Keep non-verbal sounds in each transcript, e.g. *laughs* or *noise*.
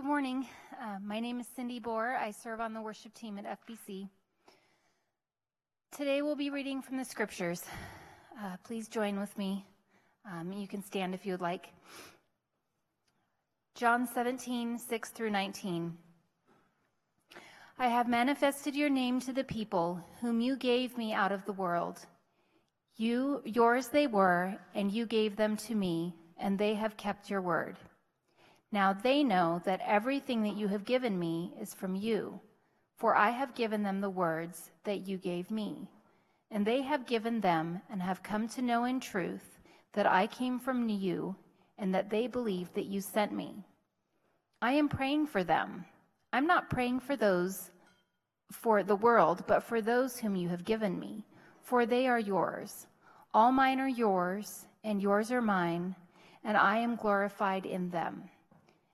Good morning. Uh, my name is Cindy Bohr. I serve on the worship team at FBC. Today we'll be reading from the scriptures. Uh, please join with me. Um, you can stand if you would like. John 17, 6 through 19. I have manifested your name to the people whom you gave me out of the world. You, yours they were, and you gave them to me, and they have kept your word. Now they know that everything that you have given me is from you, for I have given them the words that you gave me. And they have given them and have come to know in truth that I came from you, and that they believe that you sent me. I am praying for them. I'm not praying for those for the world, but for those whom you have given me, for they are yours. All mine are yours, and yours are mine, and I am glorified in them.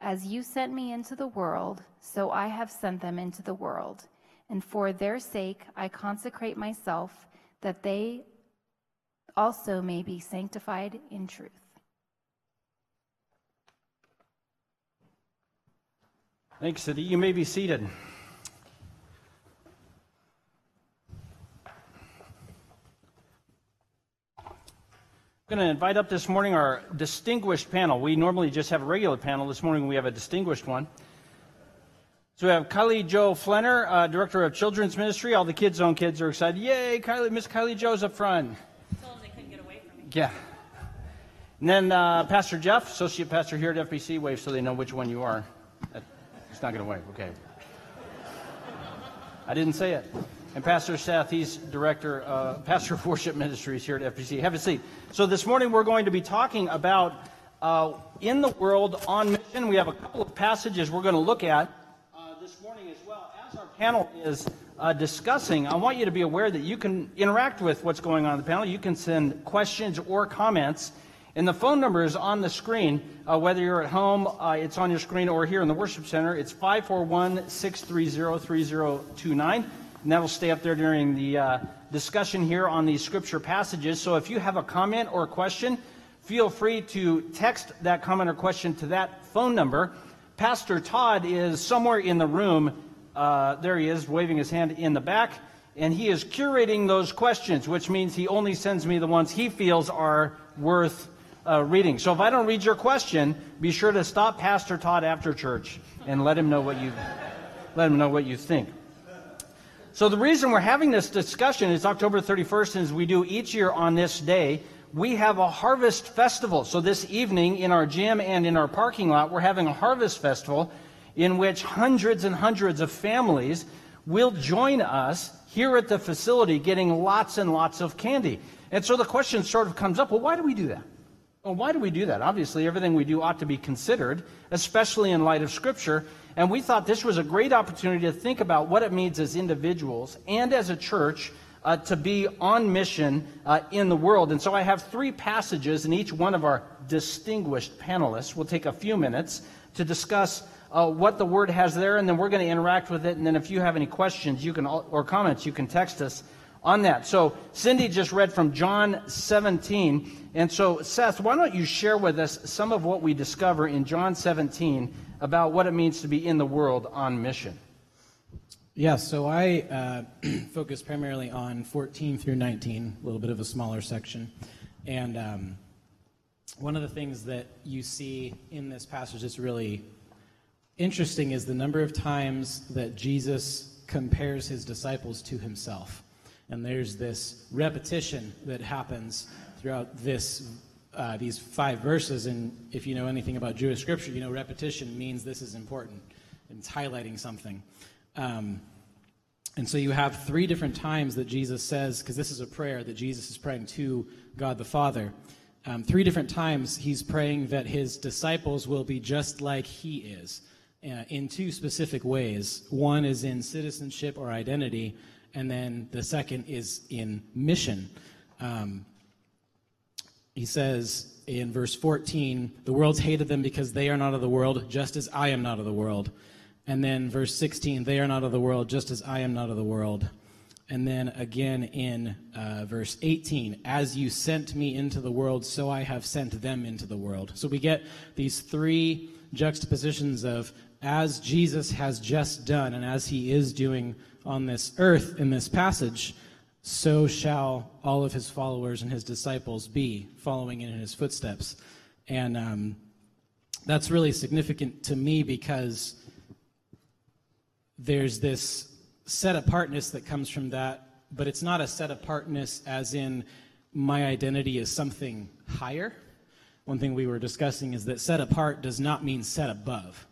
As you sent me into the world, so I have sent them into the world. And for their sake I consecrate myself, that they also may be sanctified in truth. Thanks, Cindy. You may be seated. Going to invite up this morning our distinguished panel. We normally just have a regular panel. This morning we have a distinguished one. So we have Kylie Joe Flenner, uh, Director of Children's Ministry. All the Kids Zone kids are excited. Yay, Kylie, Miss Kylie Joe's up front. Told them they couldn't get away from me. Yeah. And then uh, Pastor Jeff, Associate Pastor here at FBC. Wave so they know which one you are. It's not going to wave. Okay. I didn't say it. And Pastor Seth, he's director, uh, pastor of worship ministries here at FBC. Have a seat. So this morning we're going to be talking about uh, in the world on mission. We have a couple of passages we're going to look at uh, this morning as well. As our panel is uh, discussing, I want you to be aware that you can interact with what's going on in the panel. You can send questions or comments. And the phone number is on the screen, uh, whether you're at home, uh, it's on your screen, or here in the worship center. It's 541 630 3029 and that will stay up there during the uh, discussion here on these scripture passages. So if you have a comment or a question, feel free to text that comment or question to that phone number. Pastor Todd is somewhere in the room. Uh, there he is, waving his hand in the back. And he is curating those questions, which means he only sends me the ones he feels are worth uh, reading. So if I don't read your question, be sure to stop Pastor Todd after church and let him know what you let him know what you think. So the reason we're having this discussion is October 31st, as we do each year on this day, we have a harvest festival. So this evening in our gym and in our parking lot, we're having a harvest festival in which hundreds and hundreds of families will join us here at the facility getting lots and lots of candy. And so the question sort of comes up, well, why do we do that? Well, why do we do that? Obviously, everything we do ought to be considered, especially in light of Scripture. And we thought this was a great opportunity to think about what it means as individuals and as a church uh, to be on mission uh, in the world. And so I have three passages, and each one of our distinguished panelists will take a few minutes to discuss uh, what the word has there, and then we're going to interact with it. And then if you have any questions you can or comments, you can text us on that. So Cindy just read from John 17. And so, Seth, why don't you share with us some of what we discover in John 17 about what it means to be in the world on mission. Yeah, so I uh, *clears throat* focus primarily on 14 through 19, a little bit of a smaller section. And um, one of the things that you see in this passage that's really interesting is the number of times that Jesus compares his disciples to himself. And there's this repetition that happens throughout this uh, these five verses. And if you know anything about Jewish scripture, you know repetition means this is important. It's highlighting something. Um, and so you have three different times that Jesus says, because this is a prayer that Jesus is praying to God the Father. Um, three different times he's praying that his disciples will be just like he is uh, in two specific ways. One is in citizenship or identity, and then the second is in mission. Um, he says in verse 14, The world's hated them because they are not of the world, just as I am not of the world. And then verse 16, They are not of the world, just as I am not of the world. And then again in uh, verse 18, As you sent me into the world, so I have sent them into the world. So we get these three juxtapositions of as Jesus has just done and as he is doing on this earth in this passage, so shall all of his followers and his disciples be following in his footsteps. And um, that's really significant to me because there's this set apartness that comes from that, but it's not a set apartness as in my identity is something higher. One thing we were discussing is that set apart does not mean set above.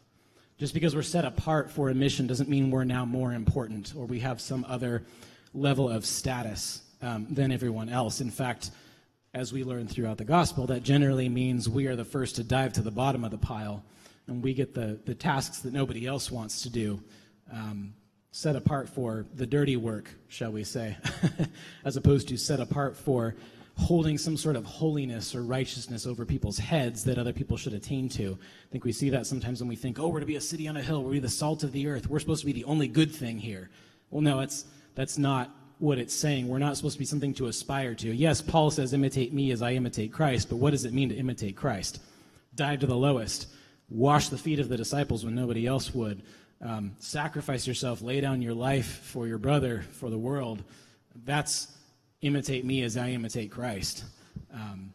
Just because we're set apart for a mission doesn't mean we're now more important or we have some other level of status um, than everyone else. In fact, as we learn throughout the gospel, that generally means we are the first to dive to the bottom of the pile and we get the, the tasks that nobody else wants to do. Um, set apart for the dirty work, shall we say, *laughs* as opposed to set apart for holding some sort of holiness or righteousness over people's heads that other people should attain to. I think we see that sometimes when we think, oh, we're to be a city on a hill, we're to be the salt of the earth, we're supposed to be the only good thing here. Well, no, it's, that's not what it's saying. We're not supposed to be something to aspire to. Yes, Paul says, imitate me as I imitate Christ, but what does it mean to imitate Christ? Dive to the lowest, wash the feet of the disciples when nobody else would, um, sacrifice yourself, lay down your life for your brother, for the world. That's imitate me as I imitate Christ, um,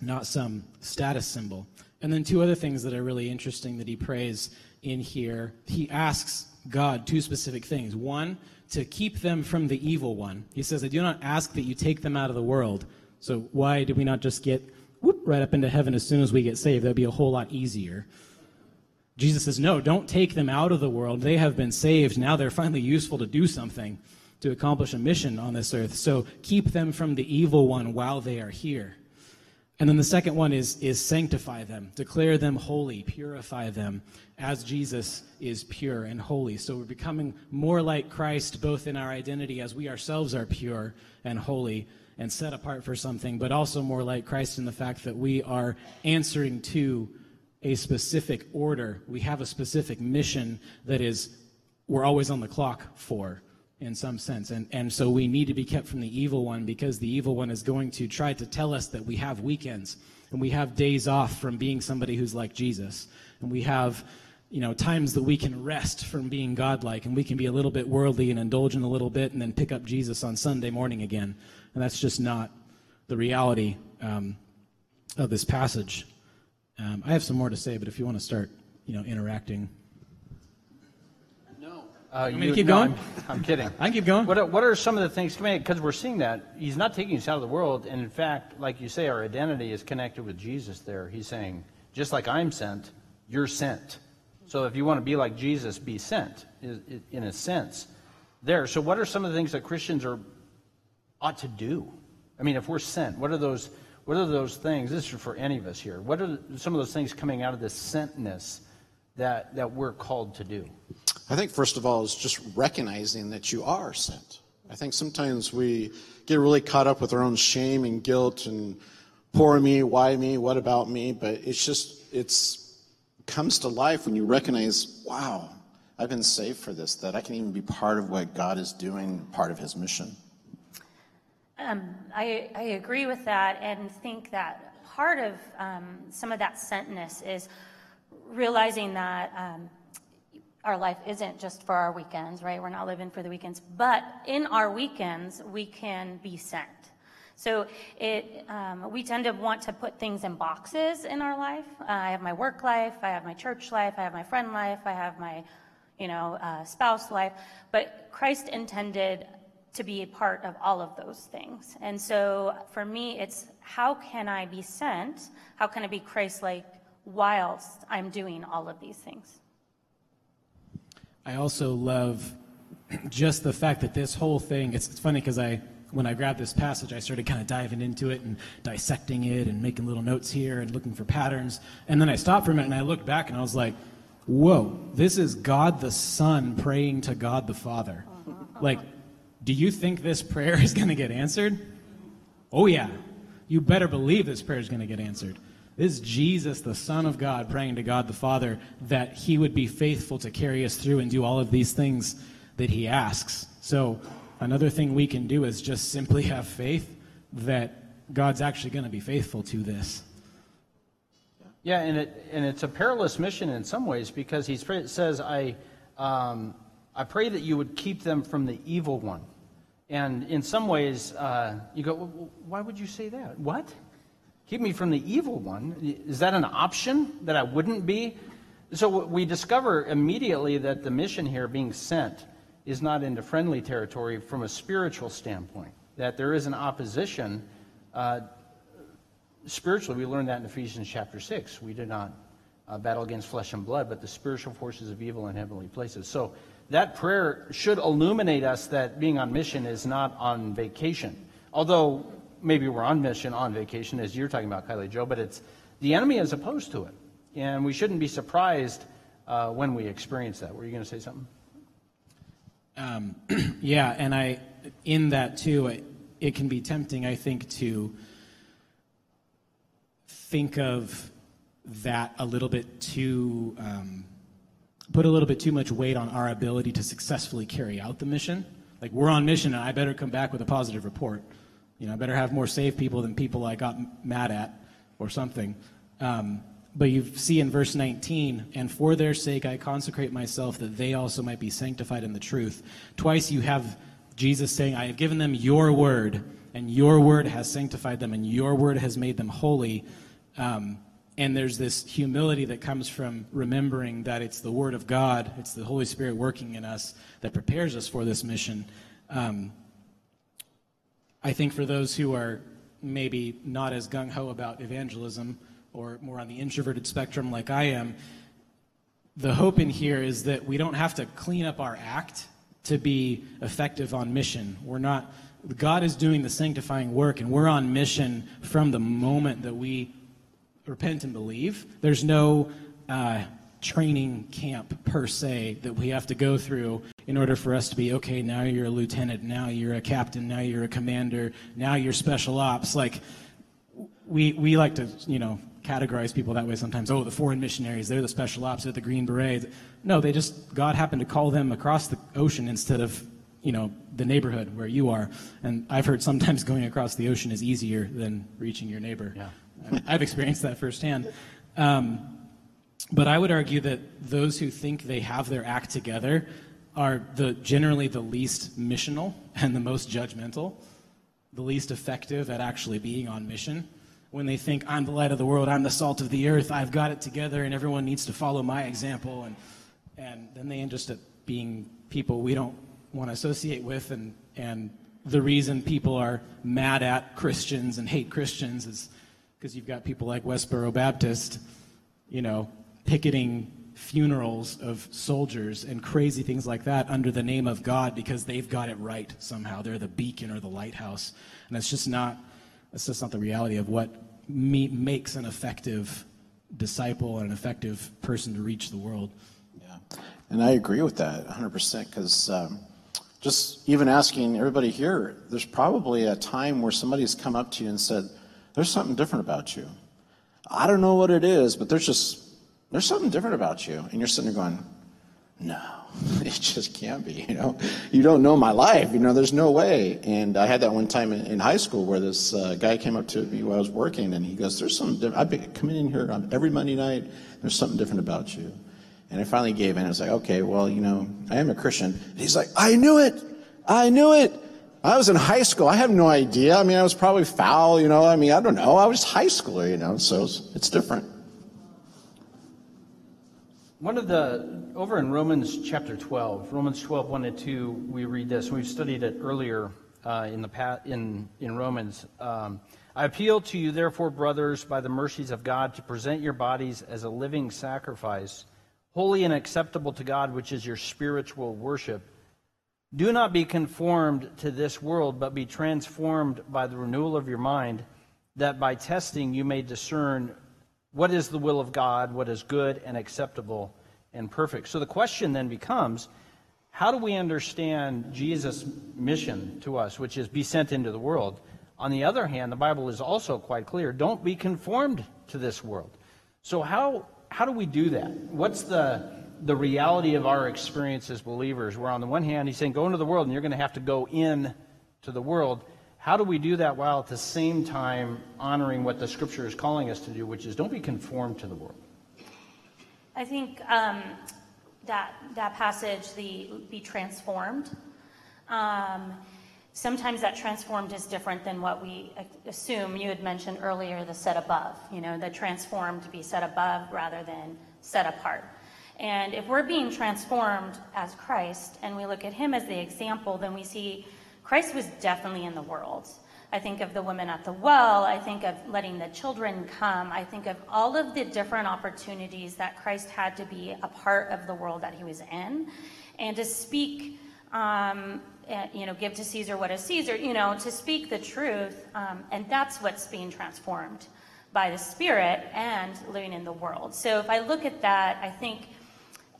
not some status symbol. And then two other things that are really interesting that he prays in here. He asks God two specific things. One, to keep them from the evil one. He says, I do not ask that you take them out of the world. So why do we not just get whoop, right up into heaven as soon as we get saved? That'd be a whole lot easier. Jesus says, No, don't take them out of the world. They have been saved. Now they're finally useful to do something to accomplish a mission on this earth. So keep them from the evil one while they are here. And then the second one is, is sanctify them, declare them holy, purify them as Jesus is pure and holy. So we're becoming more like Christ both in our identity as we ourselves are pure and holy and set apart for something, but also more like Christ in the fact that we are answering to a specific order. We have a specific mission that is we're always on the clock for in some sense. And, and so we need to be kept from the evil one because the evil one is going to try to tell us that we have weekends and we have days off from being somebody who's like Jesus. And we have, you know, times that we can rest from being godlike and we can be a little bit worldly and indulgent a little bit and then pick up Jesus on Sunday morning again. And that's just not the reality um, of this passage. Um, I have some more to say, but if you want to start, you know, interacting. Uh, me to keep going? I'm, I'm kidding. *laughs* I can keep going. What are, what are some of the things, because we're seeing that, he's not taking us out of the world. And in fact, like you say, our identity is connected with Jesus there. He's saying, just like I'm sent, you're sent. So if you want to be like Jesus, be sent, in a sense. There. So what are some of the things that Christians are ought to do? I mean, if we're sent, what are those? What are those things? This is for any of us here. What are some of those things coming out of this sentness that that we're called to do? I think, first of all, is just recognizing that you are sent. I think sometimes we get really caught up with our own shame and guilt and poor me, why me, what about me, but it's just, it's comes to life when you recognize, wow, I've been saved for this, that I can even be part of what God is doing, part of his mission. Um, I, I, agree with that and think that part of um, some of that sentness is realizing that um, our life isn't just for our weekends, right? We're not living for the weekends. But in our weekends, we can be sent. So it, um, we tend to want to put things in boxes in our life. Uh, I have my work life, I have my church life, I have my friend life, I have my, you know, uh, spouse life. But Christ intended to be a part of all of those things. And so for me, it's how can I be sent? How can I be Christ like whilst I'm doing all of these things? I also love just the fact that this whole thing, it's, it's funny because I, when I grabbed this passage, I started kind of diving into it and dissecting it and making little notes here and looking for patterns. And then I stopped for a minute and I looked back and I was like, whoa, this is God the Son praying to God the Father. Uh-huh. Like, do you think this prayer *laughs* is going to get answered? Oh, yeah. You better believe this prayer is going to get answered. This is Jesus, the Son of God, praying to God the Father that He would be faithful to carry us through and do all of these things that He asks. So, another thing we can do is just simply *laughs* have faith that God's actually going to be faithful to this. Yeah, and it and it's a perilous mission in some ways because he says, "I um, I pray that you would keep them from the evil one." And in some ways, uh, you go, well, "Why would you say that? What? Keep me from the evil one? Is that an option that I wouldn't be?" So we discover immediately that the mission here, being sent, is not into friendly territory from a spiritual standpoint. That there is an opposition. Uh, spiritually, we learned that in Ephesians chapter 6. We did not uh, battle against flesh and blood, but the spiritual forces of evil in heavenly places. So that prayer should illuminate us that being on mission is not on vacation. Although maybe we're on mission on vacation, as you're talking about, Kylie Joe, but it's the enemy is opposed to it. And we shouldn't be surprised uh, when we experience that. Were you going to say something? Um, *clears throat* yeah, and I, in that too, it, it can be tempting, I think, to think of that a little bit too, um, put a little bit too much weight on our ability to successfully carry out the mission. Like, we're on mission, and I better come back with a positive report. You know, I better have more saved people than people I got mad at or something. Um, but you see in verse 19, and for their sake I consecrate myself that they also might be sanctified in the truth. Twice you have Jesus saying, I have given them your word, and your word has sanctified them, and your word has made them holy. Um, and there's this humility that comes from remembering that it's the word of God, it's the Holy Spirit working in us that prepares us for this mission. Um, I think for those who are maybe not as gung ho about evangelism, or more on the introverted spectrum like I am, the hope in here is that we don't have to clean up our act to be effective on mission. We're not, God is doing the sanctifying work, and we're on mission from the moment that we repent and believe. There's no uh, training camp per se that we have to go through in order for us to be okay now you're a lieutenant now you're a captain now you're a commander now you're special ops like we we like to you know categorize people that way sometimes. Oh, the foreign missionaries, they're the special ops, they're the Green Berets. No, they just, God happened to call them across the ocean instead of, you know, the neighborhood where you are. And I've heard sometimes going across the ocean is easier than reaching your neighbor. Yeah. I've experienced that firsthand. Um, but I would argue that those who think they have their act together are the, generally the least missional and the most judgmental, the least effective at actually being on mission. When they think I'm the light of the world, I'm the salt of the earth, I've got it together, and everyone needs to follow my example, and and then they end just up being people we don't want to associate with, and and the reason people are mad at Christians and hate Christians is because you've got people like Westboro Baptist, you know, picketing funerals of soldiers and crazy things like that under the name of God because they've got it right somehow. They're the beacon or the lighthouse. And it's just not, it's just not the reality of what me, makes an effective disciple and an effective person to reach the world. Yeah, and I agree with that 100% because um, just even asking everybody here, there's probably a time where somebody's come up to you and said, There's something different about you. I don't know what it is, but there's just, there's something different about you. And you're sitting there going, No. *laughs* it just can't be, you know. You don't know my life, you know, there's no way. And I had that one time in, in high school where this uh, guy came up to me while I was working and he goes, There's something different. I've been coming in here on every Monday night, there's something different about you. And I finally gave in. I was like, Okay, well, you know, I am a Christian. And he's like, I knew it! I knew it! I was in high school. I have no idea. I mean, I was probably foul, you know. I mean, I don't know. I was high schooler, you know, so it's, it's different. One of the, over in Romans chapter 12, Romans 12, 1 and 2, we read this. We've studied it earlier uh, in, the pa- in, in Romans. Um, I appeal to you, therefore, brothers, by the mercies of God, to present your bodies as a living sacrifice, holy and acceptable to God, which is your spiritual worship. Do not be conformed to this world, but be transformed by the renewal of your mind, that by testing you may discern what is the will of God, what is good and acceptable and perfect. So the question then becomes how do we understand Jesus' mission to us, which is be sent into the world? On the other hand, the Bible is also quite clear don't be conformed to this world. So, how, how do we do that? What's the, the reality of our experience as believers? Where on the one hand, he's saying, go into the world and you're going to have to go in to the world. How do we do that while at the same time honoring what the scripture is calling us to do, which is don't be conformed to the world? I think um, that that passage, the be transformed. Um, sometimes that transformed is different than what we assume. You had mentioned earlier the set above. You know, the transformed to be set above rather than set apart. And if we're being transformed as Christ, and we look at Him as the example, then we see Christ was definitely in the world. I think of the women at the well. I think of letting the children come. I think of all of the different opportunities that Christ had to be a part of the world that he was in and to speak, um, eh, you know, give to Caesar what is Caesar, you know, to speak the truth. Um, and that's what's being transformed by the Spirit and living in the world. So if I look at that, I think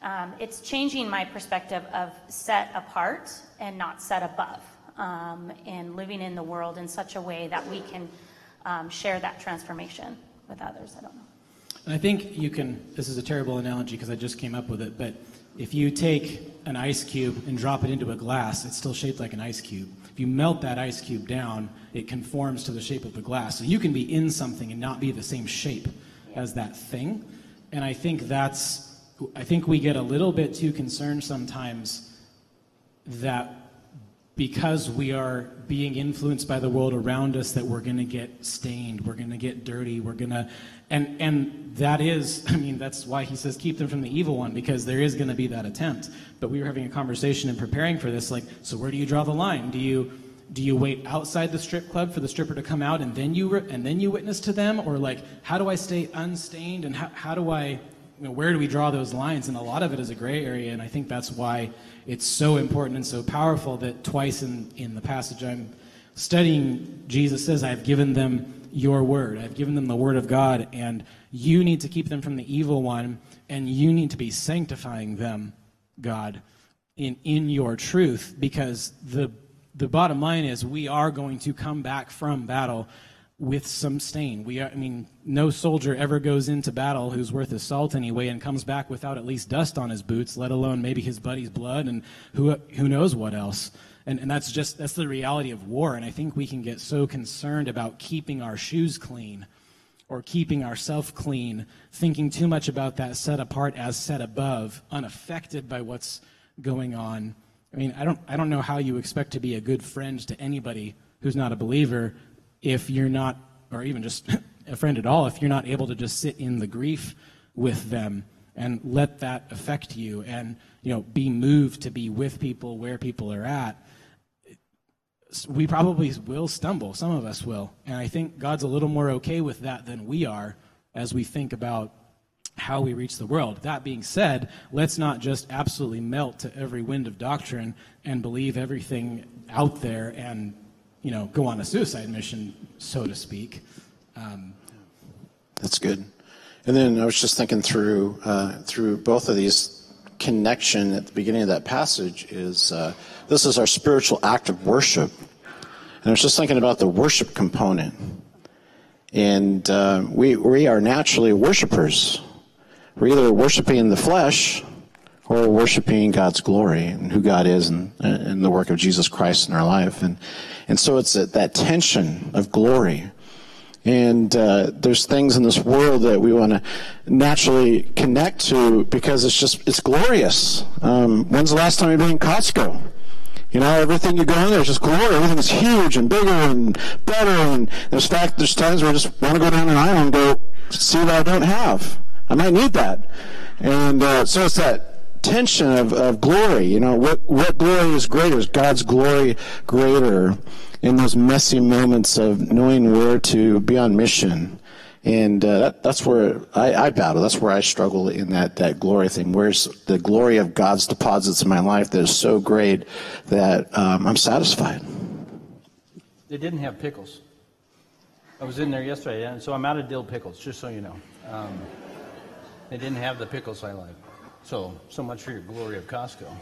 um, it's changing my perspective of set apart and not set above um, and living in the world in such a way that we can um, share that transformation with others. I don't know. And I think you can, this is a terrible analogy because I just came up with it, but if you take an ice cube and drop it into a glass, it's still shaped like an ice cube. If you melt that ice cube down, it conforms to the shape of the glass. So you can be in something and not be the same shape yeah. as that thing. And I think that's, I think we get a little bit too concerned sometimes that because we are being influenced by the world around us that we're going to get stained we're going to get dirty we're going to and and that is *laughs* i mean that's why he says keep them from the evil one because there is going to be that attempt. But we were having a conversation and preparing for this like so where do you draw the line? Do you do you wait outside the strip club for the stripper to come out and then you and then you witness to them? Or like how do i stay unstained and how, how do i you know, where do we draw those lines? And a lot of it is a gray area, and I think that's why it's so important and so powerful that twice in, in the passage I'm studying, Jesus says, I've given them your word. I've given them the word of God, and you need to keep them from the evil one, and you need to be sanctifying them, God, in, in your truth, because the, the bottom line is we are going to come back from battle with some stain. We I mean, no soldier ever goes into battle who's worth his salt anyway and comes back without at least dust on his boots, let alone maybe his buddy's blood and who, who knows what else. And, and that's just, that's the reality of war. And I think we can get so concerned about keeping our shoes clean or keeping ourselves clean, thinking too much about that set apart as set above, unaffected by what's going on. I mean, I don't, I don't know how you expect to be a good friend to anybody who's not a believer if you're not, or even just *laughs* a friend at all, if you're not able to just sit in the grief with them and let that affect you and you know be moved to be with people where people are at we probably will stumble. Some of us will. And i think god's a little more okay with that than we are as we think about how we reach the world. That being said let's not just absolutely melt to every wind of doctrine and believe everything out there and you know, go on a suicide mission, so to speak. Um, That's good. And then I was just thinking through uh, through both of these connection at the beginning of that passage is uh, this is our spiritual act of worship, and I was just thinking about the worship component. And uh, we we are naturally worshipers. We're either worshiping in the flesh or worshiping God's glory and who God is and, and the work of Jesus Christ in our life. And, and so it's a, that tension of glory. And uh, there's things in this world that we want to naturally connect to because it's just, it's glorious. Um, when's the last time you've been in Costco? You know, everything you go in there is just glory. Everything's huge and bigger and better. And there's fact, there's times where I just want to go down an aisle and go see what I don't have. I might need that. And uh, so it's that tension of, of glory. You know, what what glory is greater? Is God's glory greater in those messy moments of knowing where to be on mission? And uh, that, that's where I, I battle. That's where I struggle in that, that glory thing. Where's the glory of God's deposits in my life that is so great that um, I'm satisfied? They didn't have pickles. I was in there yesterday, and so I'm out of dill pickles, just so you know. Um, they didn't have the pickles I like. So, so much for your glory of Costco.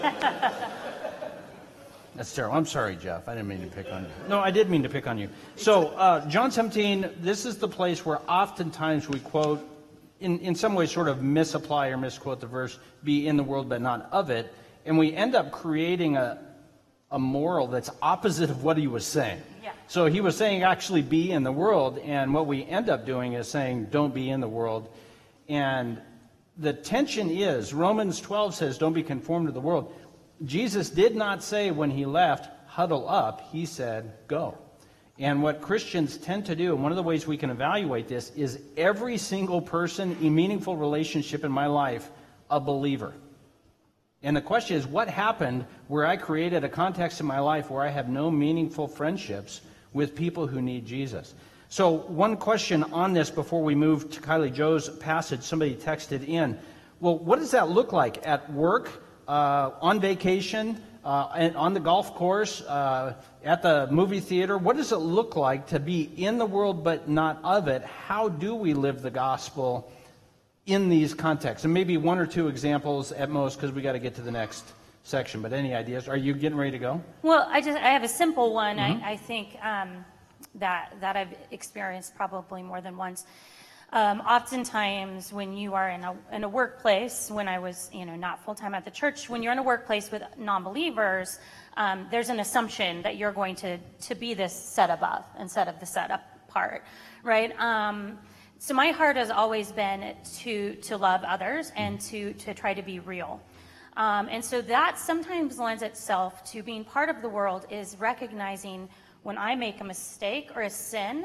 *laughs* That's terrible. I'm sorry, Jeff. I didn't mean to pick on you. No, I did mean to pick on you. So, uh, John 17, this is the place where oftentimes we quote, in, in some ways, sort of misapply or misquote the verse, be in the world but not of it. And we end up creating a, a moral that's opposite of what he was saying. Yeah. So he was saying actually be in the world, and what we end up doing is saying don't be in the world. And the tension is Romans 12 says don't be conformed to the world. Jesus did not say when he left, huddle up. He said, go. And what Christians tend to do, and one of the ways we can evaluate this, is every single person in meaningful relationship in my life a believer. And the question is, what happened where I created a context in my life where I have no meaningful friendships with people who need Jesus? So, one question on this before we move to Kylie Joe's passage, somebody texted in. Well, what does that look like at work? uh, on vacation, uh, and on the golf course, uh, at the movie theater? What does it look like to be in the world but not of it? How do we live the gospel in these contexts? And maybe one or two examples at most, because we got to get to the next section. But any ideas? Are you getting ready to go? Well, I just I have a simple one. Mm-hmm. I, I, think um, that that I've experienced probably more than once. Um, oftentimes, when you are in a, in a workplace, when I was, you know, not full time at the church, when you're in a workplace with non-believers, um, there's an assumption that you're going to to be this set above instead of the set apart, right? Um, so my heart has always been to to love others and to to try to be real. Um, and so that sometimes lends itself to being part of the world is recognizing when I make a mistake or a sin,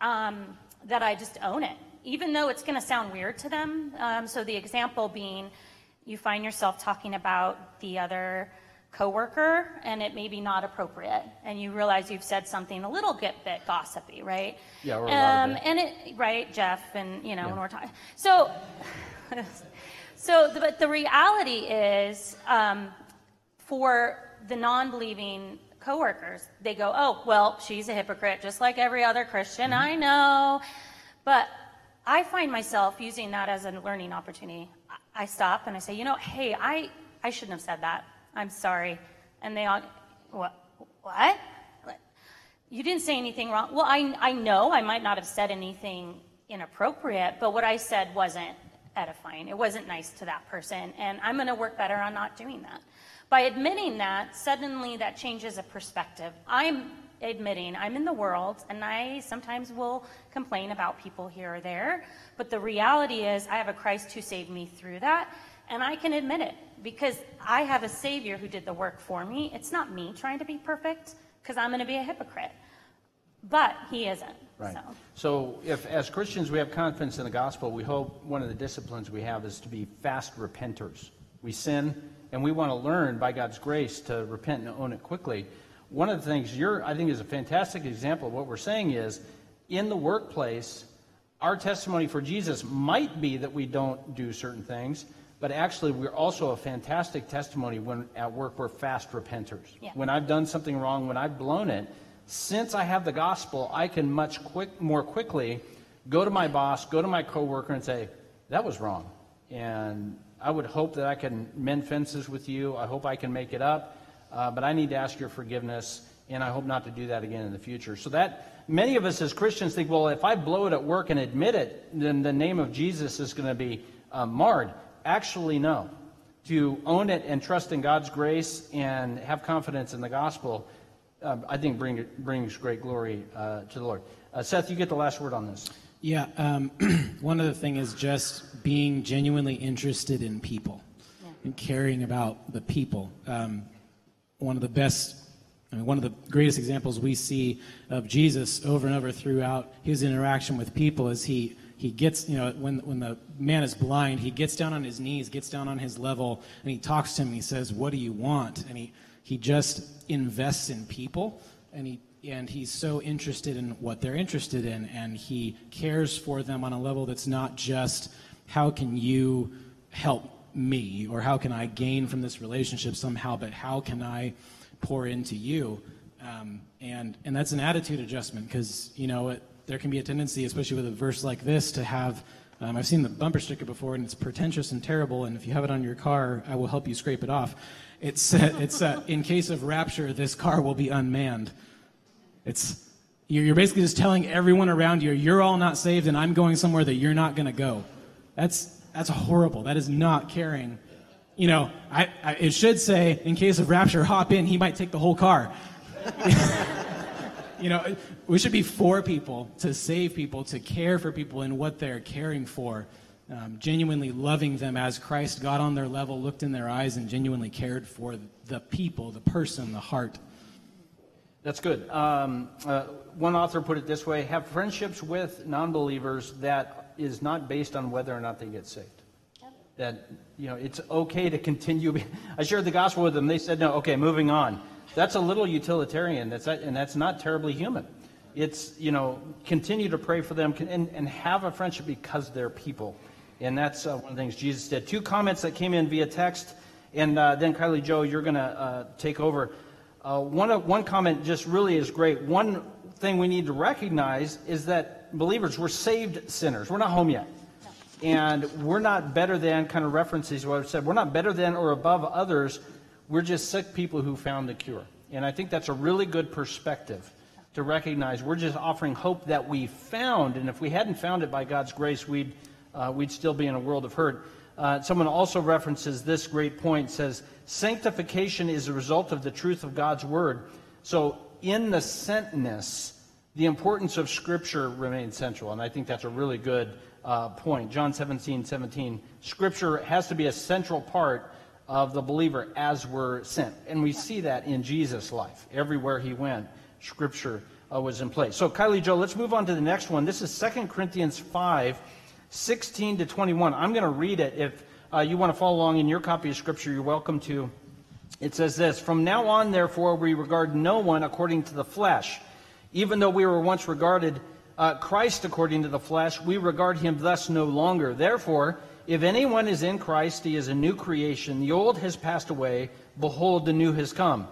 um, that I just own it even though it's going to sound weird to them. Um, so the example being, you find yourself talking about the other coworker and it may be not appropriate and you realize you've said something a little bit, bit gossipy right yeah or a um, lot and it right jeff and you know yeah. when we're talking so *laughs* so the, but the reality is um, for the non-believing coworkers they go oh well she's a hypocrite just like every other christian mm-hmm. i know but I find myself using that as a learning opportunity. I stop and I say, you know, hey, I, I shouldn't have said that. I'm sorry. And they all, what? What? You didn't say anything wrong. Well, I, I know I might not have said anything inappropriate, but what I said wasn't edifying. It wasn't nice to that person. And I'm going to work better on not doing that. By admitting that, suddenly that changes a perspective. I'm admitting I'm in the world and I sometimes will complain about people here or there, but the reality is I have a Christ who saved me through that and I can admit it because I have a Savior who did the work for me. It's not me trying to be perfect because I'm going to be a hypocrite, but He isn't. Right. So. so, if as Christians we have confidence in the gospel, we hope one of the disciplines we have is to be fast repenters. We sin, and we want to learn by God's grace to repent and own it quickly one of the things you're, I think, is a fantastic example of what we're saying is in the workplace, our testimony for Jesus might be that we don't do certain things, but actually we're also a fantastic testimony when at work we're fast repenters. Yeah. When I've done something wrong, when I've blown it, since I have the gospel, I can much quick, more quickly go to my boss, go to my coworker, and say, "That was wrong," and I would hope that I can mend fences with you. I hope I can make it up uh, but I need to ask your forgiveness, and I hope not to do that again in the future. So that many of us as Christians think, well, if I blow it at work and admit it, then the name of Jesus is going to be uh, marred. Actually, no. To own it and trust in God's grace and have confidence in the gospel, uh, I think bring, brings great glory uh, to the Lord. Uh, Seth, you get the last word on this. Yeah, um, *clears throat* one other thing is just being genuinely interested in people yeah. and caring about the people. Um, one of the best, I mean, one of the greatest examples we see of Jesus over and over throughout his interaction with people is he he gets, you know, when, when the man is blind, he gets down on his knees, gets down on his level, and he talks to him. And he says, What do you want? And he, he just invests in people, and, he, and he's so interested in what they're interested in, and he cares for them on a level that's not just, How can you help me, or how can I gain from this relationship somehow, but how can I pour into you? Um, and, and that's an attitude adjustment because, you know, it, there can be a tendency, especially with a verse like this, to have. Um, I've seen the bumper sticker before, and it's pretentious and terrible. And if you have it on your car, I will help you scrape it off. It's uh, it's uh, in case of rapture, this car will be unmanned. It's you're basically just telling everyone around you, you're all not saved, and I'm going somewhere that you're not going to go. That's that's horrible. That is not caring. You know, I, I, it should say, in case of rapture, hop in. He might take the whole car. *laughs* you know, we should be for people, to save people, to care for people in what they're caring for, um, genuinely loving them as Christ got on their level, looked in their eyes, and genuinely cared for the people, the person, the heart. That's good. Um, uh, one author put it this way have friendships with non believers that is not based on whether or not they get saved. That, you know, it's okay to continue. I shared the gospel with them. They said, no, okay, moving on. That's a little utilitarian, that's, and that's not terribly human. It's, you know, continue to pray for them and, and have a friendship because they're people. And that's uh, one of the things Jesus did. Two comments that came in via text, and uh, then Kylie Joe, you're going to uh, take over. Uh, one, one comment just really is great. One thing we need to recognize is that believers, we're saved sinners. We're not home yet. And we're not better than, kind of references what I've said, we're not better than or above others we're just sick people who found the cure. And I think that's a really good perspective to recognize we're just offering hope that we found. And if we hadn't found it by God's grace, we'd, uh, we'd still be in a world of hurt. Uh, someone also references this great point says, Sanctification is a result of the truth of God's word. So, in the sentness, the importance of Scripture remains central. And I think that's a really good uh, point. John 17, 17. Scripture has to be a central part of the believer as we're sent. And we see that in Jesus' life. Everywhere he went, Scripture uh, was in place. So, Kylie Joe, let's move on to the next one. This is 2 Corinthians 5, 16 to 21. I'm going to read it. If uh, you want to follow along in your copy of Scripture, you're welcome to. It says this From now on, therefore, we regard no one according to the flesh. Even though we were once regarded uh, Christ according to the flesh, we regard him thus no longer. Therefore, if anyone is in Christ, he is a new creation. The old has passed away. Behold, the new has come.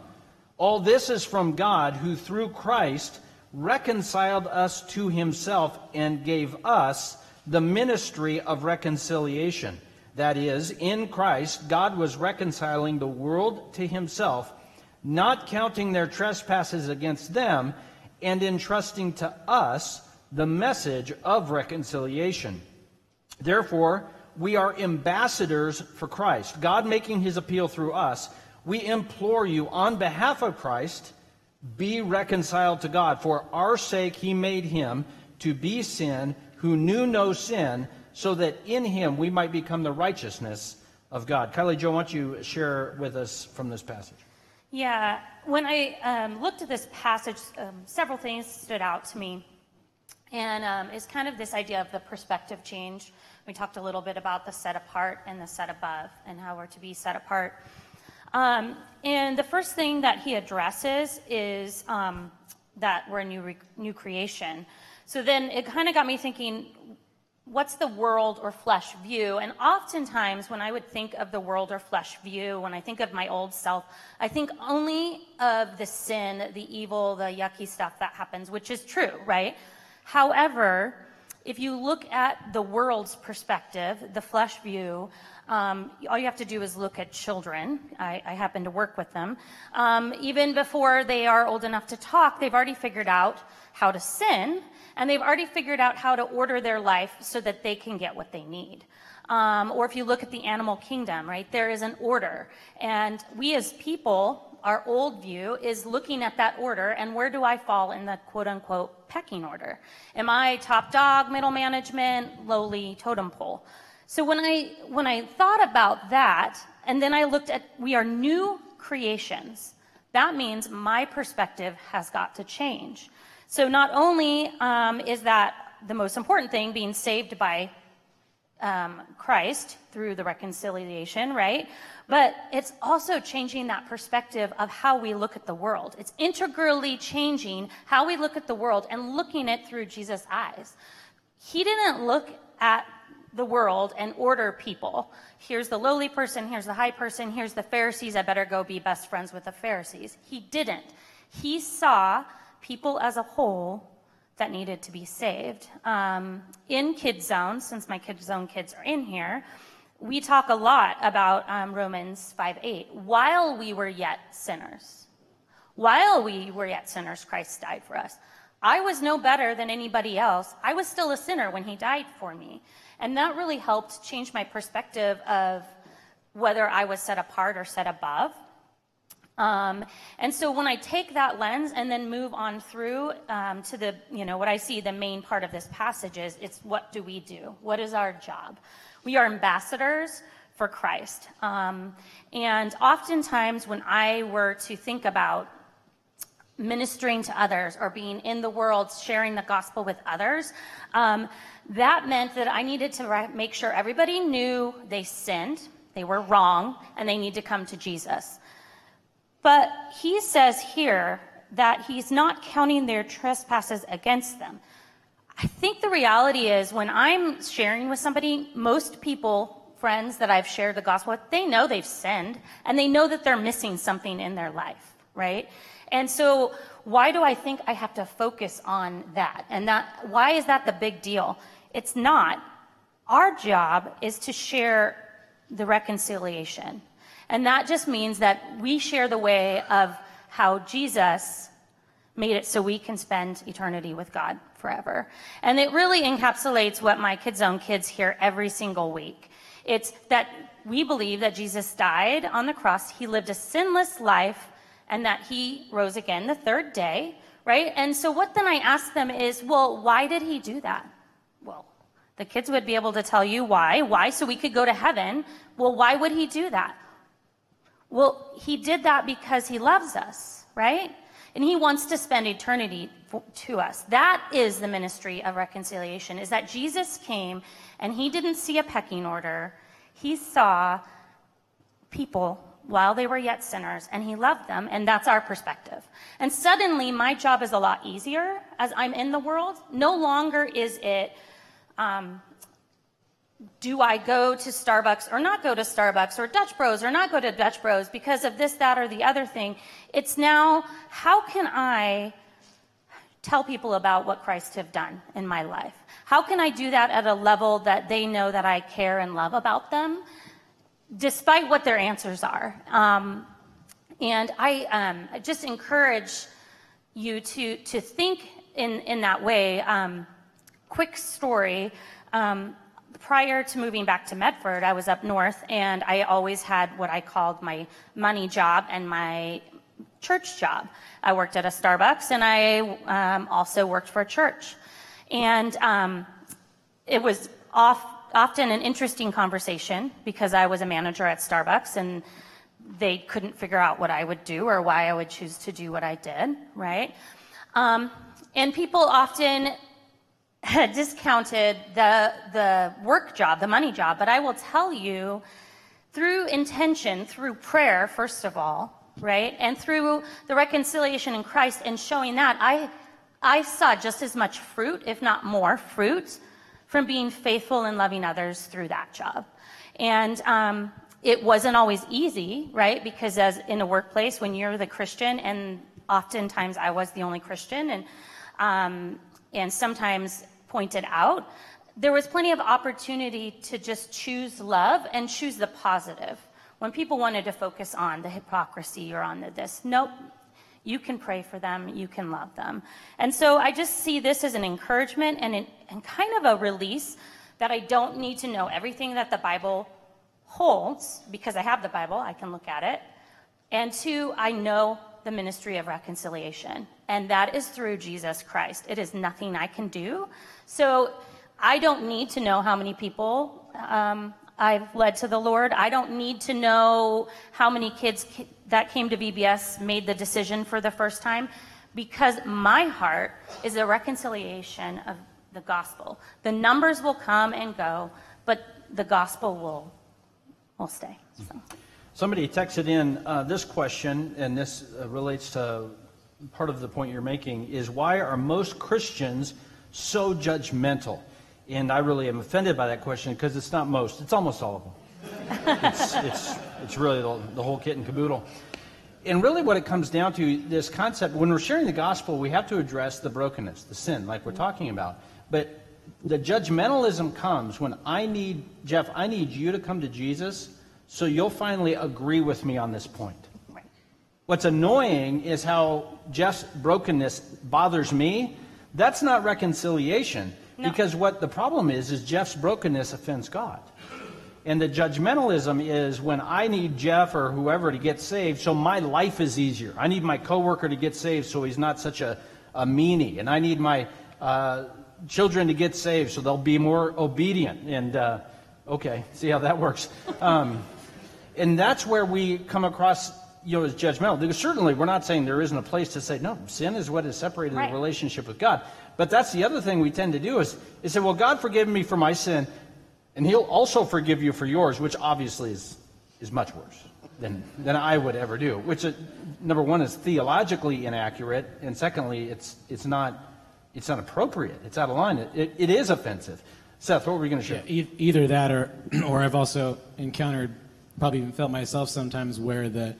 All this is from God, who through Christ reconciled us to himself and gave us the ministry of reconciliation. That is, in Christ, God was reconciling the world to himself, not counting their trespasses against them, and entrusting to us the message of reconciliation. Therefore, we are ambassadors for Christ, God making his appeal through us. We implore you on behalf of Christ, be reconciled to God. For our sake, he made him to be sin who knew no sin, so that in him we might become the righteousness of God. Kylie Joe, why don't you share with us from this passage? Yeah, when I um, looked at this passage, um, several things stood out to me. And um, it's kind of this idea of the perspective change. We talked a little bit about the set apart and the set above and how we're to be set apart. Um, and the first thing that he addresses is um, that we're a new, re- new creation. So then it kind of got me thinking, what's the world or flesh view? And oftentimes, when I would think of the world or flesh view, when I think of my old self, I think only of the sin, the evil, the yucky stuff that happens, which is true, right? However, if you look at the world's perspective, the flesh view, um, all you have to do is look at children. I, I happen to work with them. Um, even before they are old enough to talk, they've already figured out how to sin, and they've already figured out how to order their life so that they can get what they need. Um, or if you look at the animal kingdom, right, there is an order. And we as people, our old view is looking at that order and where do I fall in the quote unquote pecking order? Am I top dog, middle management, lowly totem pole? So when I when I thought about that, and then I looked at we are new creations. that means my perspective has got to change. So not only um, is that the most important thing, being saved by um, Christ through the reconciliation, right? But it's also changing that perspective of how we look at the world. It's integrally changing how we look at the world and looking it through Jesus' eyes. He didn't look at the world and order people. Here's the lowly person, here's the high person, here's the Pharisees. I better go be best friends with the Pharisees. He didn't. He saw people as a whole that needed to be saved. Um, in Kids Zone, since my Kids Zone kids are in here, we talk a lot about um, Romans 5 8. While we were yet sinners, while we were yet sinners, Christ died for us. I was no better than anybody else. I was still a sinner when he died for me. And that really helped change my perspective of whether I was set apart or set above. Um, and so when I take that lens and then move on through um, to the, you know, what I see the main part of this passage is it's what do we do? What is our job? We are ambassadors for Christ. Um, and oftentimes when I were to think about ministering to others or being in the world sharing the gospel with others, um, that meant that I needed to make sure everybody knew they sinned, they were wrong, and they need to come to Jesus. But he says here that he's not counting their trespasses against them. I think the reality is when I'm sharing with somebody, most people, friends that I've shared the gospel with, they know they've sinned and they know that they're missing something in their life, right? And so why do I think I have to focus on that? And that why is that the big deal? It's not. Our job is to share the reconciliation. And that just means that we share the way of how Jesus made it so we can spend eternity with God forever. And it really encapsulates what my Kids Zone kids hear every single week. It's that we believe that Jesus died on the cross, he lived a sinless life, and that he rose again the third day, right? And so what then I ask them is, well, why did he do that? Well, the kids would be able to tell you why. Why? So we could go to heaven. Well, why would he do that? Well, he did that because he loves us, right? And he wants to spend eternity to us. That is the ministry of reconciliation, is that Jesus came and he didn't see a pecking order. He saw people while they were yet sinners, and he loved them, and that's our perspective. And suddenly, my job is a lot easier as I'm in the world. No longer is it, um, do I go to Starbucks or not go to Starbucks, or Dutch Bros or not go to Dutch Bros because of this, that, or the other thing. It's now, how can I tell people about what Christ have done in my life? How can I do that at a level that they know that I care and love about them? despite what their answers are. Um, and I, um, I, just encourage you to, to think in, in that way. Um, quick story. Um, prior to moving back to Medford, I was up north and I always had what I called my money job and my church job. I worked at a Starbucks and I um, also worked for a church. And um, it was off often an interesting conversation because I was a manager at Starbucks and they couldn't figure out what I would do or why I would choose to do what I did, right? Um, and people often discounted the, the work job, the money job, but I will tell you through intention, through prayer, first of all, right? And through the reconciliation in Christ and showing that, I, I saw just as much fruit, if not more fruit, from being faithful and loving others through that job. And um, it wasn't always easy, right? Because as in a workplace, when you're the Christian, and oftentimes I was the only Christian, and um, and sometimes pointed out, there was plenty of opportunity to just choose love and choose the positive. When people wanted to focus on the hypocrisy or on the this, nope, you can pray for them, you can love them. And so I just see this as an encouragement and, an, and kind of a release that I don't need to know everything that the Bible holds because I have the Bible, I can look at it. And two, I know the ministry of reconciliation, and that is through Jesus Christ. It is nothing I can do. So I don't need to know how many people um, I've led to the Lord. I don't need to know how many kids that came to VBS made the decision for the first time because my heart is a reconciliation of the gospel. The numbers will come and go, but the gospel will, will stay. So. Somebody texted in uh, this question, and this uh, relates to part of the point you're making, is why are most Christians so judgmental? And I really am offended by that question because it's not most, it's almost all of them. *laughs* it's, it's, it's really the, the whole kit and caboodle. And really, what it comes down to, this concept, when we're sharing the gospel, we have to address the brokenness, the sin, like we're talking about. But the judgmentalism comes when I need, Jeff, I need you to come to Jesus so you'll finally agree with me on this point. What's annoying is how Jeff's brokenness bothers me. That's not reconciliation. No. Because what the problem is, is Jeff's brokenness offends God. And the judgmentalism is when I need Jeff or whoever to get saved, so my life is easier. I need my coworker to get saved so he's not such a, a meanie. And I need my uh, children to get saved so they'll be more obedient. And, uh, okay, see how that works. Um, and that's where we come across you know as judgmental. Because certainly we're not saying there isn't a place to say no sin is what has separated Right. the relationship with god. But that's the other thing we tend to do is, is say well god forgive me for my sin and he'll also forgive you for yours which obviously is, is much worse than, than i would ever do which uh, number one is theologically inaccurate and secondly it's, it's not it's not appropriate. It's out of line. It, it, it is offensive. Seth what were we going to share? Yeah, e- either that or, *clears throat* or I've also encountered, probably even felt myself sometimes, where the,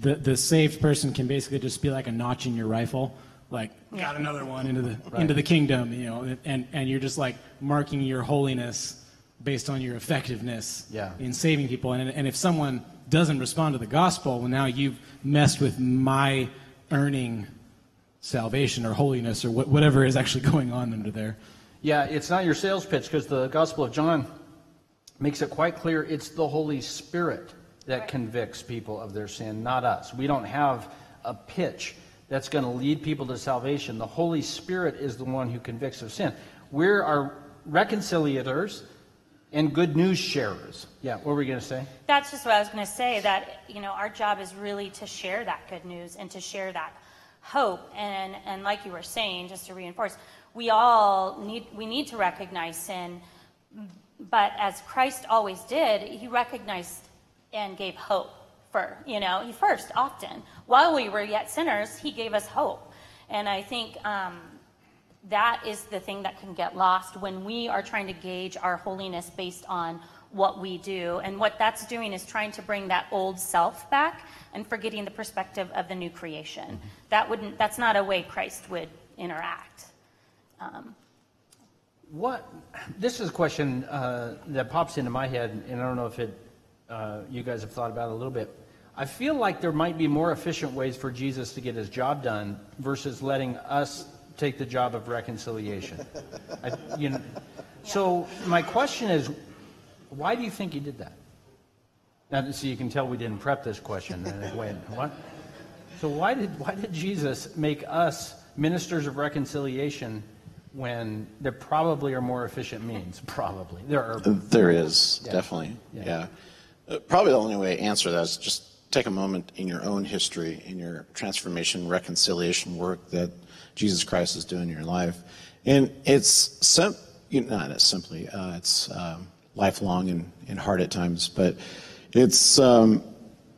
the, the saved person can basically just be like a notch in your rifle, like got another one into the into the kingdom, you know, and and you're just like marking your holiness based on your effectiveness Yeah. in saving people, and and if someone doesn't respond to the gospel, well, now you've messed with my earning salvation or holiness or what, whatever is actually *laughs* going on under there. Yeah, it's not your sales pitch because the Gospel of John makes it quite clear it's the Holy Spirit that convicts people of their sin, not us. We don't have a pitch that's going to lead people to salvation. The Holy Spirit is the one who convicts of sin. We're our reconciliators and good news sharers. Yeah, what were we going to say? That's just what I was going to say. That you know, our job is really to share that good news and to share that hope. And and like you were saying, just to reinforce, we all need we need to recognize sin, but as Christ always did, he recognized and gave hope for you know he first often while we were yet sinners he gave us hope and i think um, that is the thing that can get lost when we are trying to gauge our holiness based on what we do. And what that's doing is trying to bring that old self back and forgetting the perspective of the new creation. That wouldn't, that's not a way Christ would interact. What this is a question uh, that pops into my head, and I don't know if it uh, you guys have thought about it a little bit. I feel like there might be more efficient ways for Jesus to get his job done versus letting us take the job of reconciliation. I, you know, so my question is, why do you think he did that? Now, so you can tell we didn't prep this question. *laughs* Went, what? So why did why did Jesus make us ministers of reconciliation when there probably are more efficient means? *laughs* Probably there are. There is, definitely, Yeah. yeah. Probably the only way to answer that is just take a moment in your own history, in your transformation, reconciliation work that Jesus Christ is doing in your life. And it's, sim- not as simply, uh, it's um, lifelong and, and hard at times, but it's um,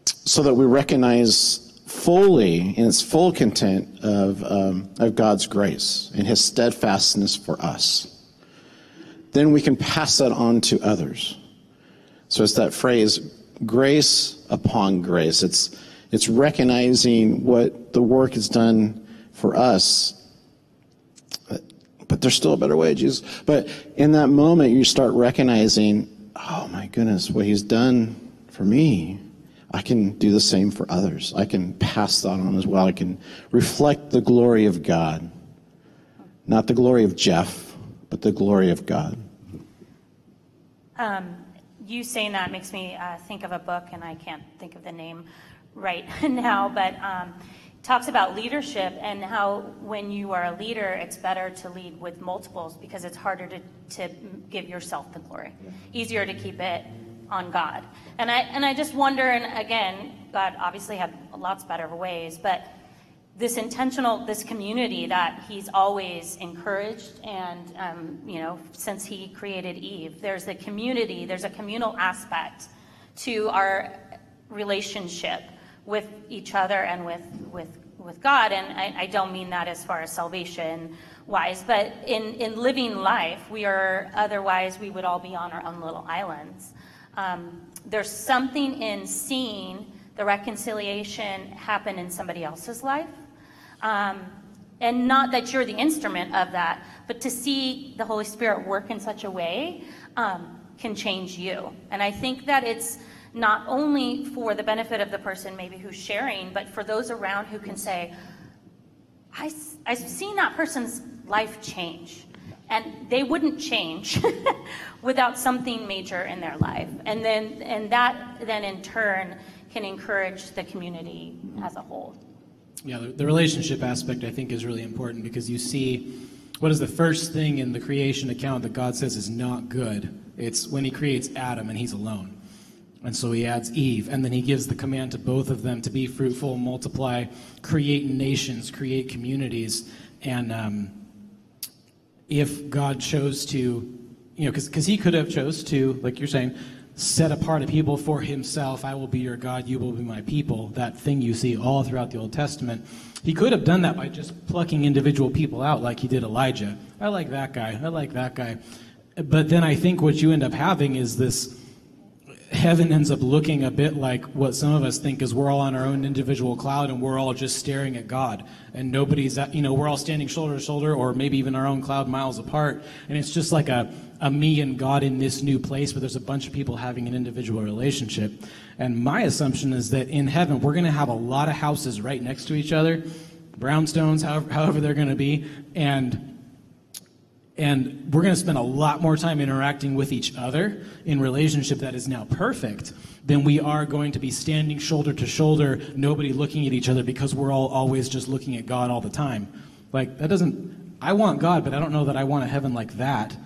so that we recognize fully, in its full content of, um, of God's grace and his steadfastness for us. Then we can pass that on to others. So it's that phrase, grace upon grace. It's, it's recognizing what the work has done for us. But there's still a better way, Jesus. But in that moment, you start recognizing, oh my goodness, what he's done for me. I can do the same for others. I can pass that on as well. I can reflect the glory of God. Not the glory of Jeff, but the glory of God. Um, You saying that makes me uh, think of a book, and I can't think of the name right *laughs* now, but um, talks about leadership and how when you are a leader, it's better to lead with multiples because it's harder to, to give yourself the glory. Easier to keep it on God. And I, and I just wonder, and again, God obviously had lots better ways, but this intentional, this community that he's always encouraged, and um, you know, since he created Eve, there's a community, there's a communal aspect to our relationship with each other and with with with God. And I, I don't mean that as far as salvation wise, but in in living life, we are otherwise we would all be on our own little islands. Um, there's something in seeing the reconciliation happen in somebody else's life um, and not that you're the instrument of that, but to see the Holy Spirit work in such a way um, can change you. And I think that it's not only for the benefit of the person maybe who's sharing, but for those around who can say, I, I've seen that person's life change. And they wouldn't change *laughs* without something major in their life. And then and that then in turn can encourage the community as a whole. Yeah, the, the relationship aspect I think is really important because you see what is the first thing in the creation account that God says is not good? It's when he creates Adam and he's alone. And so he adds Eve, and then he gives the command to both of them to be fruitful, multiply, create nations, create communities. And um, if God chose to, you know, because he could have chose to, like you're saying, set apart a people for himself. I will be your God, you will be my people. That thing you see all throughout the Old Testament. He could have done that by just plucking individual people out like he did Elijah. I like that guy. I like that guy. But then I think what you end up having is this heaven ends up looking a bit like what some of us think is we're all on our own individual cloud and we're all just staring at God. And nobody's, at, you know, we're all standing shoulder to shoulder or maybe even our own cloud miles apart. And it's just like a, a me and God in this new place, but there's a bunch of people having an individual relationship. And my assumption is that in heaven, we're going to have a lot of houses right next to each other, brownstones, however, however they're going to be. And and we're going to spend a lot more time interacting with each other in relationship that is now perfect than we are going to be standing shoulder to shoulder, nobody looking at each other because we're all always just looking at God all the time. Like, that doesn't, I want God, but I don't know that I want a heaven like that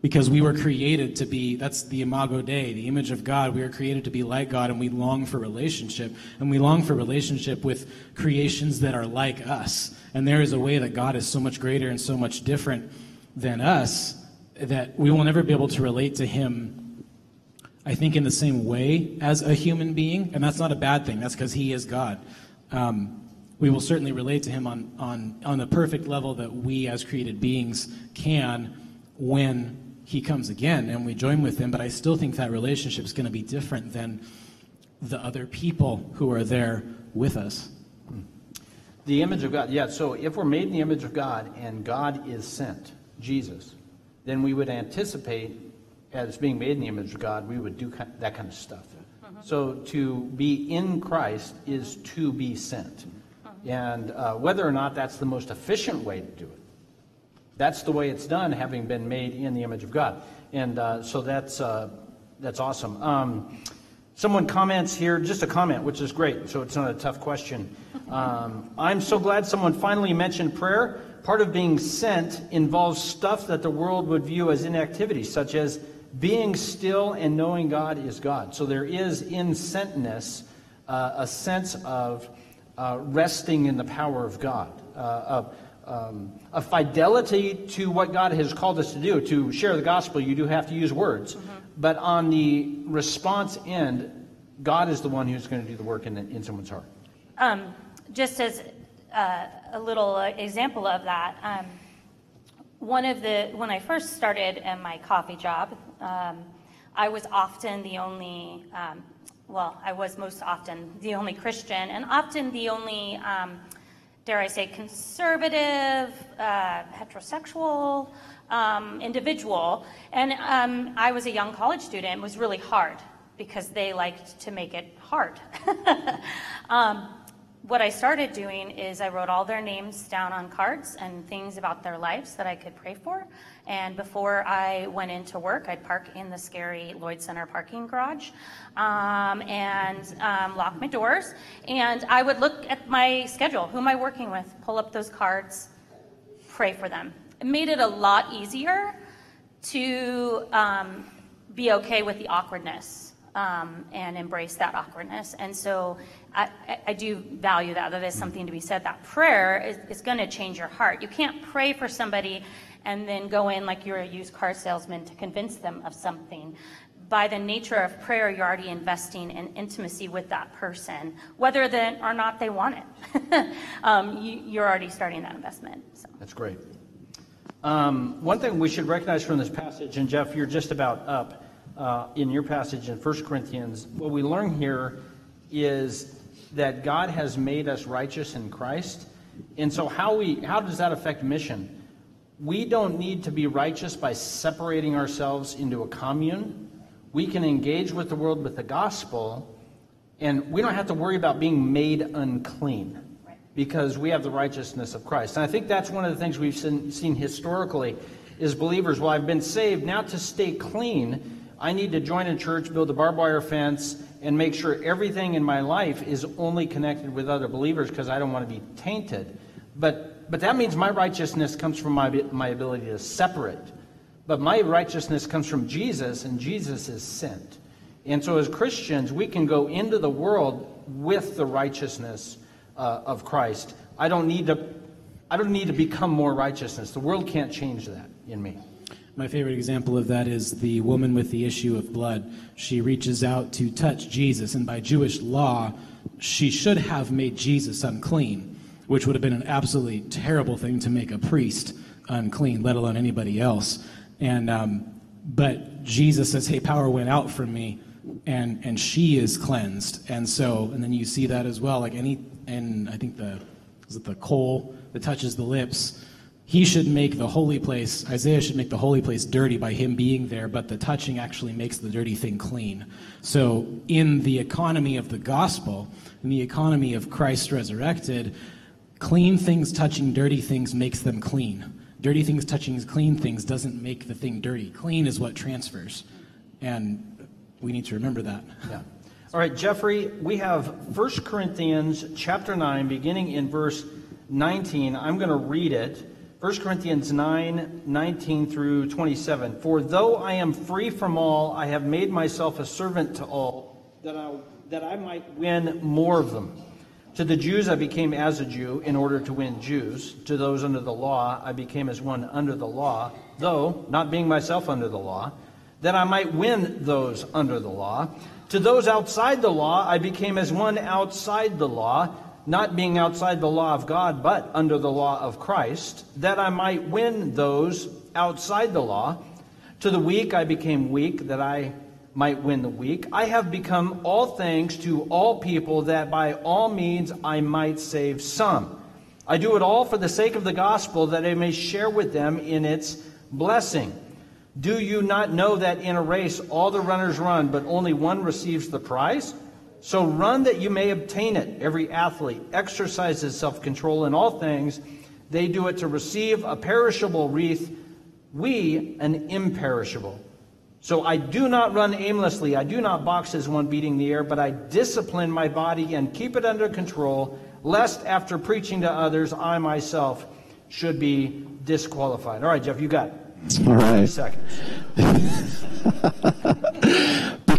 because we were created to be, that's the imago Dei, the image of God. We are created to be like God and we long for relationship. And we long for relationship with creations that are like us. And there is a way that God is so much greater and so much different than us that we will never be able to relate to him, I think, in the same way as a human being. And that's not a bad thing, that's because he is God. Um, we will certainly relate to him on, on, on the perfect level that we as created beings can when he comes again and we join with him. But I still think that relationship is going to be different than the other people who are there with us. The image of God. Yeah, so if we're made in the image of God and God is sent, Jesus, then we would anticipate, as being made in the image of God, we would do that kind of stuff. Mm-hmm. So to be in Christ is to be sent. Mm-hmm. And uh, whether or not that's the most efficient way to do it, that's the way it's done, having been made in the image of God. And uh, so that's, uh, that's awesome. Um, someone comments here, just a comment, which is great, so it's not a tough question. *laughs* Um, I'm so glad someone finally mentioned prayer part of being sent involves stuff that the world would view as inactivity, such as being still and knowing God is God. So there is in sentness uh, a sense of uh, resting in the power of God, uh, um, a fidelity to what God has called us to do. To share the gospel, you do have to use words. Mm-hmm. But on the response end, God is the one who's going to do the work in, in someone's heart. Um, just as uh, a little uh, example of that. Um, one of the when I first started in my coffee job, um, I was often the only. Um, well, I was most often the only Christian, and often the only, um, dare I say, conservative, uh, heterosexual um, individual. And um, I was a young college student. It was really hard because they liked to make it hard. *laughs* what I started doing is I wrote all their names down on cards and things about their lives that I could pray for. And before I went into work, I'd park in the scary Lloyd Center parking garage um, and um, lock my doors. And I would look at my schedule who am I working with? Pull up those cards, pray for them. It made it a lot easier to um, be okay with the awkwardness um, and embrace that awkwardness. And so I, I do value that. That is something to be said. That prayer is, is going to change your heart. You can't pray for somebody and then go in like you're a used car salesman to convince them of something. By the nature of prayer, you're already investing in intimacy with that person, whether or not they want it. *laughs* um, you, are already starting that investment. So. That's great. Um, one thing we should recognize from this passage, and Jeff, you're just about up uh, in your passage in 1 Corinthians, what we learn here is that God has made us righteous in Christ. And so how we how does that affect mission? We don't need to be righteous by separating ourselves into a commune. We can engage with the world with the gospel, and we don't have to worry about being made unclean because we have the righteousness of Christ. And I think that's one of the things we've seen, seen historically is believers, well, I've been saved. Now to stay clean, I need to join a church, build a barbed wire fence, and make sure everything in my life is only connected with other believers because I don't want to be tainted. But, but that means my righteousness comes from my, my ability to separate. But my righteousness comes from Jesus, and Jesus is sent. And so as Christians, we can go into the world with the righteousness uh, of Christ. I don't need to I don't need to become more righteousness. The world can't change that in me. My favorite example of that is the woman with the issue of blood. She reaches out to touch Jesus, and by Jewish law, she should have made Jesus unclean, which would have been an absolutely terrible thing to make a priest unclean, let alone anybody else. And um, but Jesus says, "Hey, power went out from me, and and she is cleansed." And so, and then you see that as well. Like any, and I think the is it the coal that touches the lips he should make the holy place, Isaiah should make the holy place dirty by him being there, but the touching actually makes the dirty thing clean. So, in the economy of the gospel, in the economy of Christ resurrected, clean things touching dirty things makes them clean. Dirty things touching clean things doesn't make the thing dirty. Clean is what transfers. And we need to remember that. Yeah. All right, Jeffrey, we have 1 Corinthians chapter 9, beginning in verse 19. I'm going to read it. 1 Corinthians 9 19 through 27. For though I am free from all, I have made myself a servant to all, that I, that I might win more of them. To the Jews I became as a Jew in order to win Jews. To those under the law I became as one under the law, though not being myself under the law, that I might win those under the law. To those outside the law I became as one outside the law not being outside the law of God, but under the law of Christ, that I might win those outside the law. To the weak I became weak, that I might win the weak. I have become all things to all people, that by all means I might save some. I do it all for the sake of the gospel, that I may share with them in its blessing. Do you not know that in a race all the runners run, but only one receives the prize? So run that you may obtain it. Every athlete exercises self control in all things. They do it to receive a perishable wreath, we an imperishable. So I do not run aimlessly. I do not box as one beating the air, but I discipline my body and keep it under control, lest after preaching to others, I myself should be disqualified. All right, Jeff, you got it. All right. Seconds. *laughs*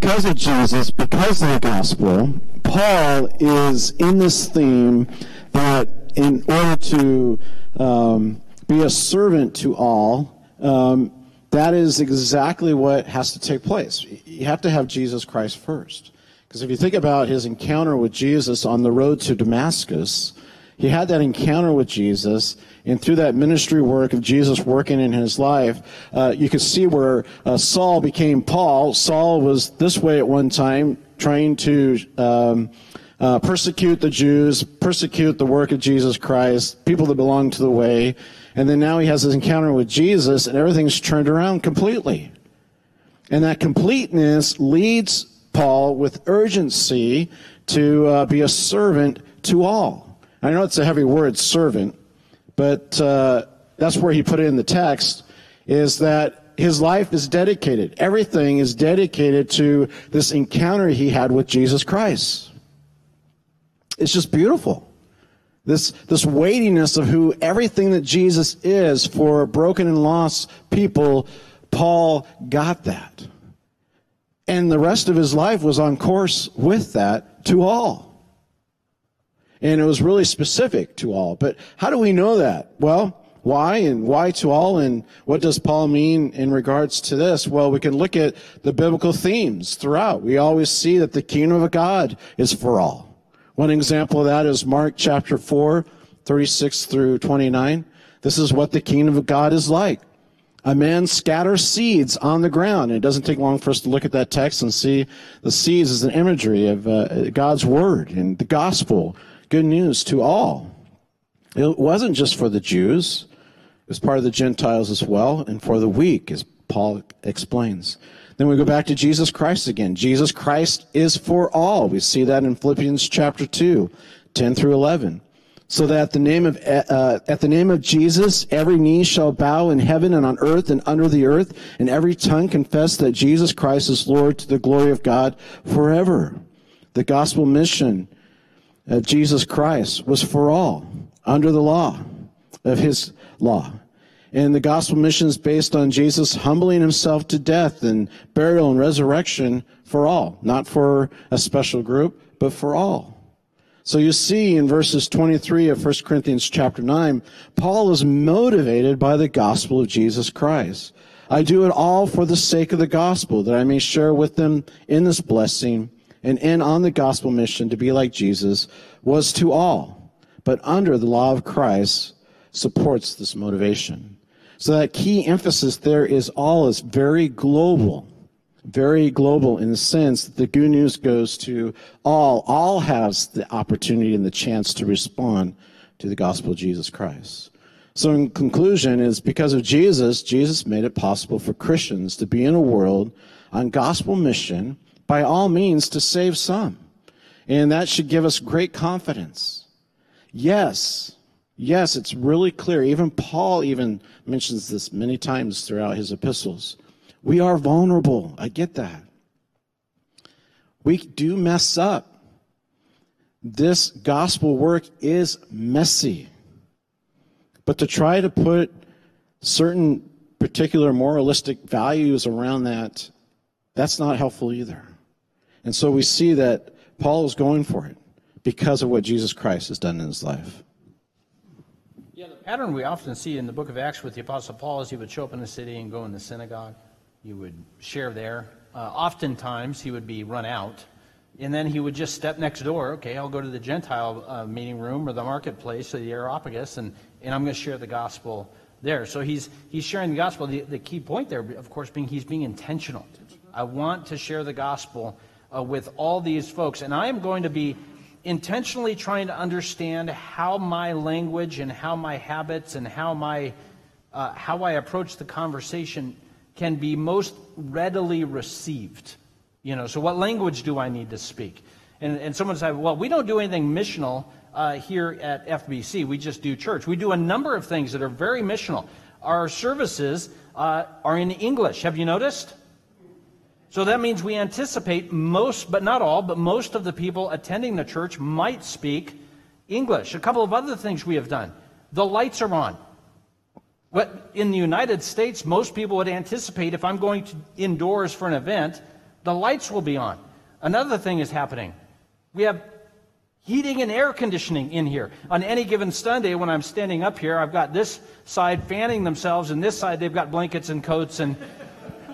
because of Jesus, because of the gospel, Paul is in this theme that in order to um, be a servant to all, um, that is exactly what has to take place. You have to have Jesus Christ first. Because if you think about his encounter with Jesus on the road to Damascus, he had that encounter with Jesus, and through that ministry work of Jesus working in his life, uh, you can see where uh, Saul became Paul. Saul was this way at one time, trying to um, uh, persecute the Jews, persecute the work of Jesus Christ, people that belong to the way. And then now he has this encounter with Jesus, and everything's turned around completely. And that completeness leads Paul with urgency to uh, be a servant to all. I know it's a heavy word, servant, but uh, that's where he put it in the text, is that his life is dedicated. Everything is dedicated to this encounter he had with Jesus Christ. It's just beautiful. This, this weightiness of who everything that Jesus is for broken and lost people, Paul got that. And the rest of his life was on course with that to all. And it was really specific to all. But how do we know that? Well, why and why to all and what does Paul mean in regards to this? Well, we can look at the biblical themes throughout. We always see that the kingdom of God is for all. One example of that is Mark chapter 4, 36 through 29. This is what the kingdom of God is like. A man scatters seeds on the ground. And it doesn't take long for us to look at that text and see the seeds as an imagery of uh, God's word and the gospel. Good news to all. It wasn't just for the Jews. It was part of the Gentiles as well, and for the weak, as Paul explains. Then we go back to Jesus Christ again. Jesus Christ is for all. We see that in Philippians chapter 2, 10 through 11. So that at the name of, uh, at the name of Jesus, every knee shall bow in heaven and on earth and under the earth, and every tongue confess that Jesus Christ is Lord to the glory of God forever. The gospel mission of Jesus Christ was for all, under the law of his law. And the gospel mission is based on Jesus humbling himself to death and burial and resurrection for all, not for a special group, but for all. So you see in verses 23 of 1 Corinthians chapter 9, Paul is motivated by the gospel of Jesus Christ. I do it all for the sake of the gospel, that I may share with them in this blessing and in on the gospel mission to be like Jesus was to all, but under the law of Christ supports this motivation. So that key emphasis there is all is very global. Very global in the sense that the good news goes to all. All has the opportunity and the chance to respond to the gospel of Jesus Christ. So in conclusion is because of Jesus, Jesus made it possible for Christians to be in a world on gospel mission by all means to save some. And that should give us great confidence. Yes, Yes, it's really clear. Even Paul even mentions this many times throughout his epistles. We are vulnerable. I get that. We do mess up. This gospel work is messy. But to try to put certain particular moralistic values around that, that's not helpful either. And so we see that Paul is going for it because of what Jesus Christ has done in his life Yeah, the pattern we often see in the book of Acts with the Apostle Paul is he would show up in a city and go in the synagogue. He would share there. Uh, oftentimes he would be run out. And then he would just step next door. Okay, I'll go to the Gentile uh, meeting room or the marketplace or the Areopagus, and, and I'm going to share the gospel there. So he's, he's sharing the gospel. The, the key point there, of course, being he's being intentional. I want to share the gospel uh, with all these folks, and I am going to be intentionally trying to understand how my language and how my habits and how my uh, how I approach the conversation can be most readily received. You know, so what language do I need to speak? And, and someone said, well, we don't do anything missional uh, here at FBC. We just do church. We do a number of things that are very missional. Our services uh, are in English. Have you noticed? So that means we anticipate most, but not all, but most of the people attending the church might speak English. A couple of other things we have done. The lights are on. What in the United States, most people would anticipate if I'm going to indoors for an event, the lights will be on. Another thing is happening. We have heating and air conditioning in here. On any given Sunday, when I'm standing up here, I've got this side fanning themselves, and this side they've got blankets and coats and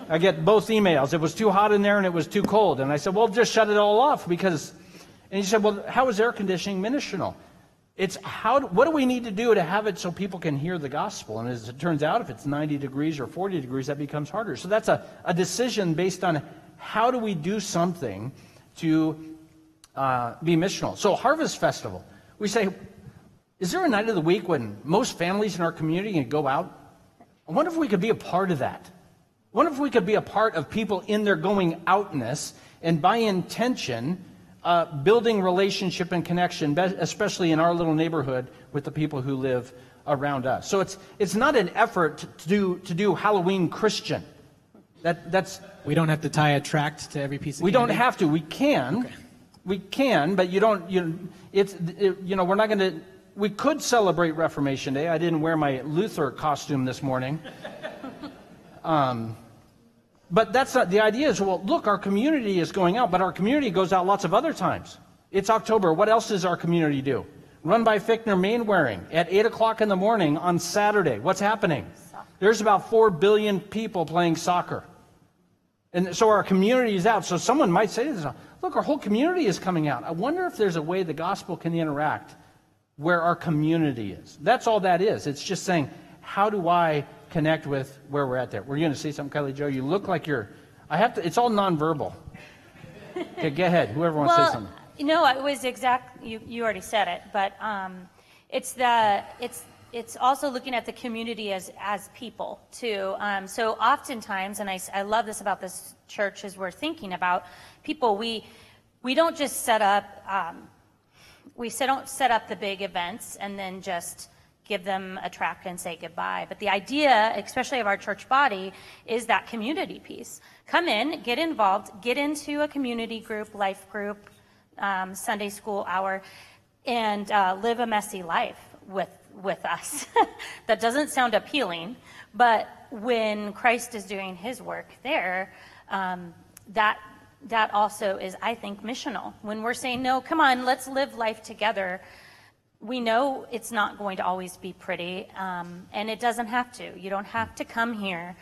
I get both emails. It was too hot in there and it was too cold. And I said, well, just shut it all off because. And he said, well, how is air conditioning missional? It's how, what do we need to do to have it so people can hear the gospel? And as it turns out, if it's 90 degrees or 40 degrees, that becomes harder. So that's a, a decision based on how do we do something to uh, be missional. So, Harvest Festival, we say, is there a night of the week when most families in our community can go out? I wonder if we could be a part of that. What if we could be a part of people in their going outness and by intention uh, building relationship and connection, especially in our little neighborhood with the people who live around us. So it's it's not an effort to do to do Halloween Christian. That that's we don't have to tie a tract to every piece of. We candy? don't have to. We can, okay. we can, but you don't. You it's it, you know we're not going to. We could celebrate Reformation Day. I didn't wear my Luther costume this morning. Um, but that's not the idea. Is well, look, our community is going out, but our community goes out lots of other times. It's October. What else does our community do? Run by Fichtner Mainwaring at eight o'clock in the morning on Saturday. What's happening? There's about four billion people playing soccer. And so our community is out. So someone might say this, look, our whole community is coming out. I wonder if there's a way the gospel can interact where our community is. That's all that is. It's just saying, how do I connect with where we're at there? Were you going to say something, Kylie Joe? You look like you're, I have to, it's all nonverbal. Okay, go ahead. Whoever wants to say something. You know, it was exact, you, you already said it, but um, it's the, it's, it's also looking at the community as, as people too. Um, so oftentimes, and I, I love this about this church as we're thinking about people, we, we don't just set up, um, we set, don't set up the big events and then just give them a tract and say goodbye. But the idea, especially of our church body, is that community piece. Come in, get involved, get into a community group, life group, um, Sunday school hour, and uh, live a messy life with with us. *laughs* that doesn't sound appealing, but when Christ is doing His work there, um, that that also is, I think, missional. When we're saying, no, come on, let's live life together, we know it's not going to always be pretty, um, and it doesn't have to. You don't have to come here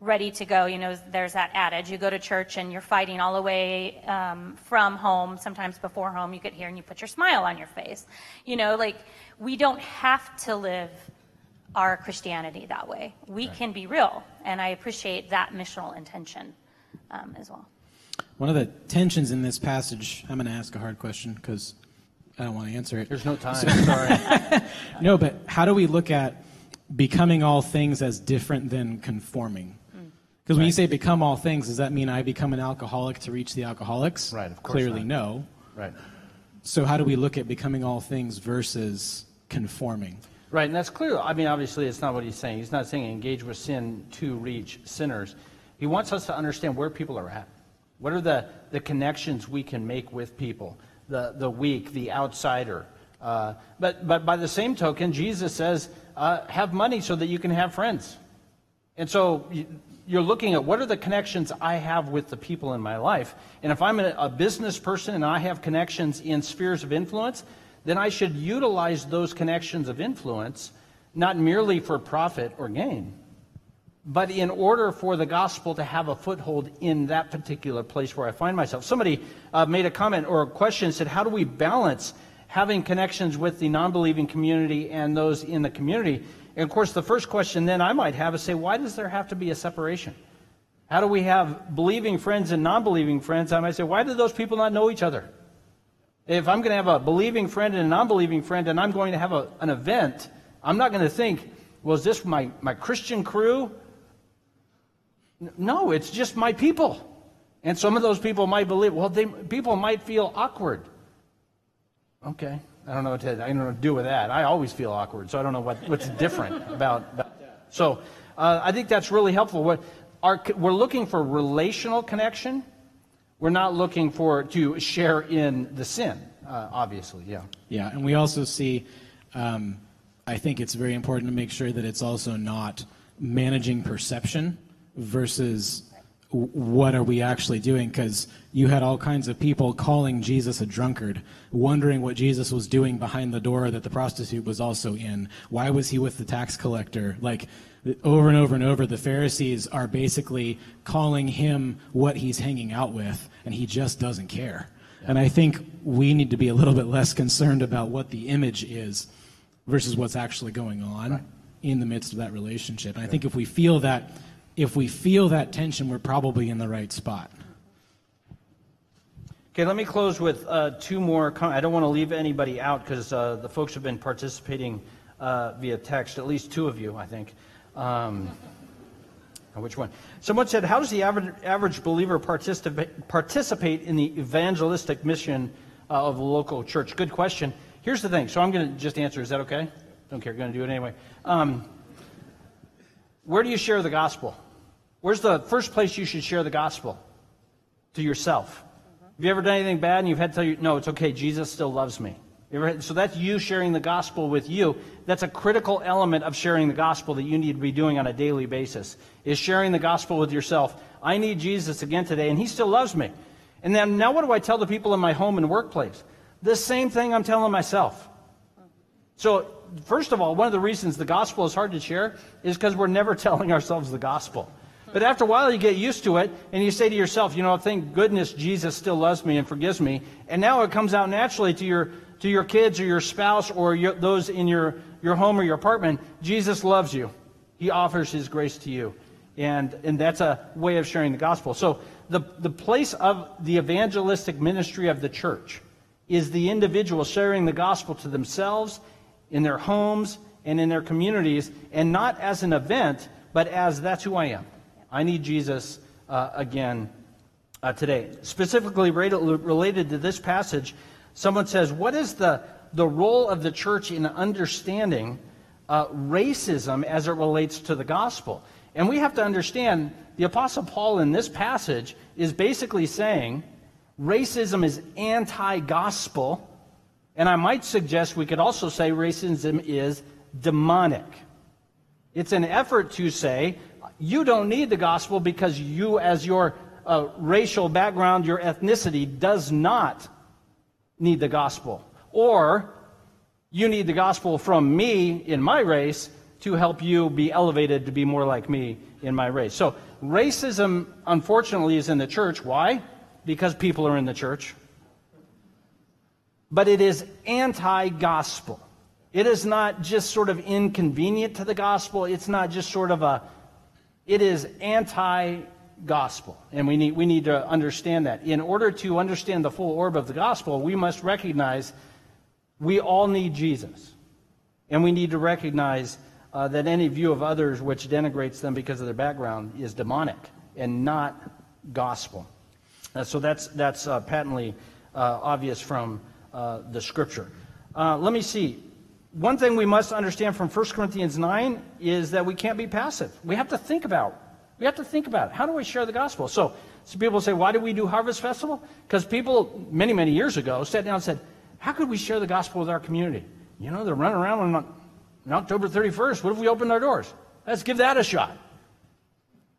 ready to go. You know, there's that adage you go to church and you're fighting all the way um, from home, sometimes before home, you get here and you put your smile on your face. You know, like we don't have to live our Christianity that way. We right. can be real, and I appreciate that missional intention um, as well. One of the tensions in this passage, I'm going to ask a hard question because I don't want to answer it. There's no time. So, *laughs* sorry. *laughs* no, but how do we look at becoming all things as different than conforming? Mm. Because when you say become all things, does that mean I become an alcoholic to reach the alcoholics? Right, of course. Clearly, not. no. Right. So, how do we look at becoming all things versus conforming? Right, and that's clear. I mean, obviously, it's not what he's saying. He's not saying engage with sin to reach sinners. He wants us to understand where people are at. What are the, the connections we can make with people? The, the weak, the outsider. Uh, but, but by the same token, Jesus says, uh, have money so that you can have friends. And so you're looking at what are the connections I have with the people in my life. And if I'm a business person and I have connections in spheres of influence, then I should utilize those connections of influence not merely for profit or gain, but in order for the gospel to have a foothold in that particular place where I find myself. Somebody uh, made a comment or a question said, How do we balance having connections with the non believing community and those in the community? And of course, the first question then I might have is say, why does there have to be a separation? How do we have believing friends and non believing friends? I might say, why do those people not know each other? If I'm going to have a believing friend and a non believing friend and I'm going to have a, an event, I'm not going to think, well, is this my, my Christian crew? No, it's just my people. And some of those people might believe, well, they, people might feel awkward. Okay. I don't know what to, I don't know what to do with that. I always feel awkward, so I don't know what, what's different *laughs* about, about that. So uh, I think that's really helpful. What our, we're looking for relational connection. We're not looking for to share in the sin, uh, obviously. Yeah. Yeah, and we also see. Um, I think it's very important to make sure that it's also not managing perception versus what are we actually doing? Because you had all kinds of people calling Jesus a drunkard, wondering what Jesus was doing behind the door that the prostitute was also in. Why was he with the tax collector? Like, over and over and over, the Pharisees are basically calling him what he's hanging out with, and he just doesn't care. And I think we need to be a little bit less concerned about what the image is versus what's actually going on right. in the midst of that relationship. And I think if we feel that if we feel that tension, we're probably in the right spot. Okay, let me close with uh, two more. Com- I don't want to leave anybody out because uh, the folks have been participating uh, via text, at least two of you, I think. Um, which one? Someone said, How does the average, average believer participate, participate in the evangelistic mission uh, of a local church? Good question. Here's the thing. So I'm going to just answer. Is that okay? Don't care. Going to do it anyway. Um, where do you share the gospel? Where's the first place you should share the gospel? To yourself. Have you ever done anything bad and you've had to tell you, no, it's okay, Jesus still loves me? Ever- So that's you sharing the gospel with you. That's a critical element of sharing the gospel that you need to be doing on a daily basis, is sharing the gospel with yourself. I need Jesus again today, and he still loves me. And then now what do I tell the people in my home and workplace? The same thing I'm telling myself. So, first of all, one of the reasons the gospel is hard to share is because we're never *laughs* telling ourselves the gospel. But after a while, you get used to it, and you say to yourself, you know, thank goodness Jesus still loves me and forgives me. And now it comes out naturally to your, to your kids or your spouse or your, those in your, your home or your apartment. Jesus loves you. He offers his grace to you. And, and that's a way of sharing the gospel. So, the, the place of the evangelistic ministry of the church is the individual sharing the gospel to themselves, in their homes, and in their communities, and not as an event, but as that's who I am. I need Jesus uh, again uh, today. Specifically related, to this passage, someone says, What is the, the role of the church in understanding uh, racism as it relates to the gospel? And we have to understand the Apostle Paul in this passage is basically saying racism is anti gospel. And I might suggest we could also say racism is demonic. It's an effort to say you don't need the gospel because you, as your uh, racial background, your ethnicity, does not need the gospel. Or you need the gospel from me in my race to help you be elevated to be more like me in my race. So racism, unfortunately, is in the church. Why? Because people are in the church. But it is anti gospel. It is not just sort of inconvenient to the gospel. It's not just sort of a, it is anti gospel. And we need, we need to understand that. In order to understand the full orb of the gospel, we must recognize we all need Jesus. And we need to recognize uh, that any view of others which denigrates them because of their background is demonic and not gospel. Uh, so that's, that's uh, patently uh, obvious from uh, the scripture. Uh, let me see. One thing we must understand from 1 Corinthians 9 is that we can't be passive. We have to think about. We have to think about it. How do we share the gospel? So, so people say, why do we do Harvest Festival? Because people many, many years ago sat down and said, how could we share the gospel with our community? You know, they're running around on, on October 31st. What if we opened our doors? Let's give that a shot.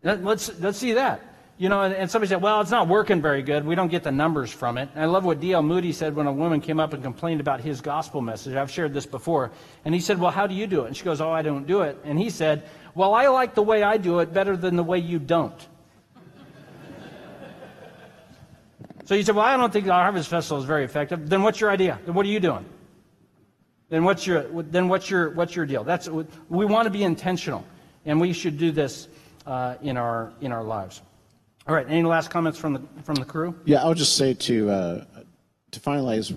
Let- Let's, let's see that. You know, and, and somebody said, well, it's not working very good. We don't get the numbers from it. And I love what D.L. Moody said when a woman came up and complained about his gospel message. I've shared this before. And he said, well, how do you do it? And she goes, oh, I don't do it. And he said, well, I like the way I do it better than the way you don't. *laughs* so you said, well, I don't think the Harvest Festival is very effective. Then what's your idea? Then what are you doing? Then what's your then what's your what's your deal? That's we want to be intentional, and we should do this uh, in our in our lives. All right. Any last comments from the from the crew? Yeah, I'll just say to uh, to finalize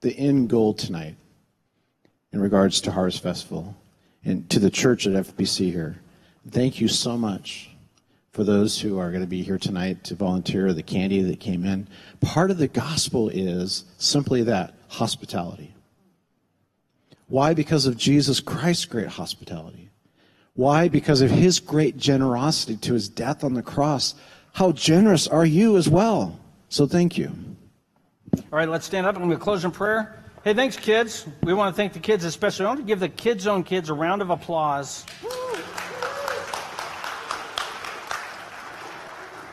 the end goal tonight in regards to Harvest Festival and to the church at FBC here. Thank you so much for those who are going to be here tonight to volunteer, the candy that came in. Part of the gospel is simply that hospitality. Why? Because of Jesus Christ's great hospitality. Why? Because of his great generosity to his death on the cross. How generous are you as well? So thank you. All right. Let's stand up and we'll close in prayer. Hey, thanks, kids. We want to thank the kids especially. I want to give the Kids Zone kids a round of applause.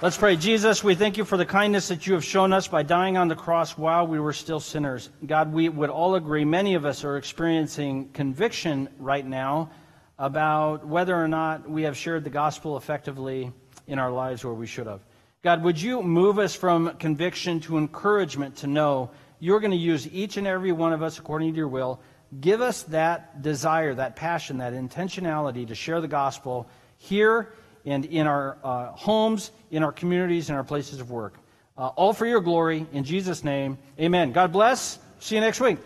Let's pray. Jesus, we thank you for the kindness that you have shown us by dying on the cross while we were still sinners. God, we would all agree, many of us are experiencing conviction right now about whether or not we have shared the gospel effectively in our lives where we should have. God, would you move us from conviction to encouragement to know you're going to use each and every one of us according to your will? Give us that desire, that passion, that intentionality to share the gospel here and in our uh, homes, in our communities, in our places of work. Uh, all for your glory. In Jesus' name, amen. God bless. See you next week.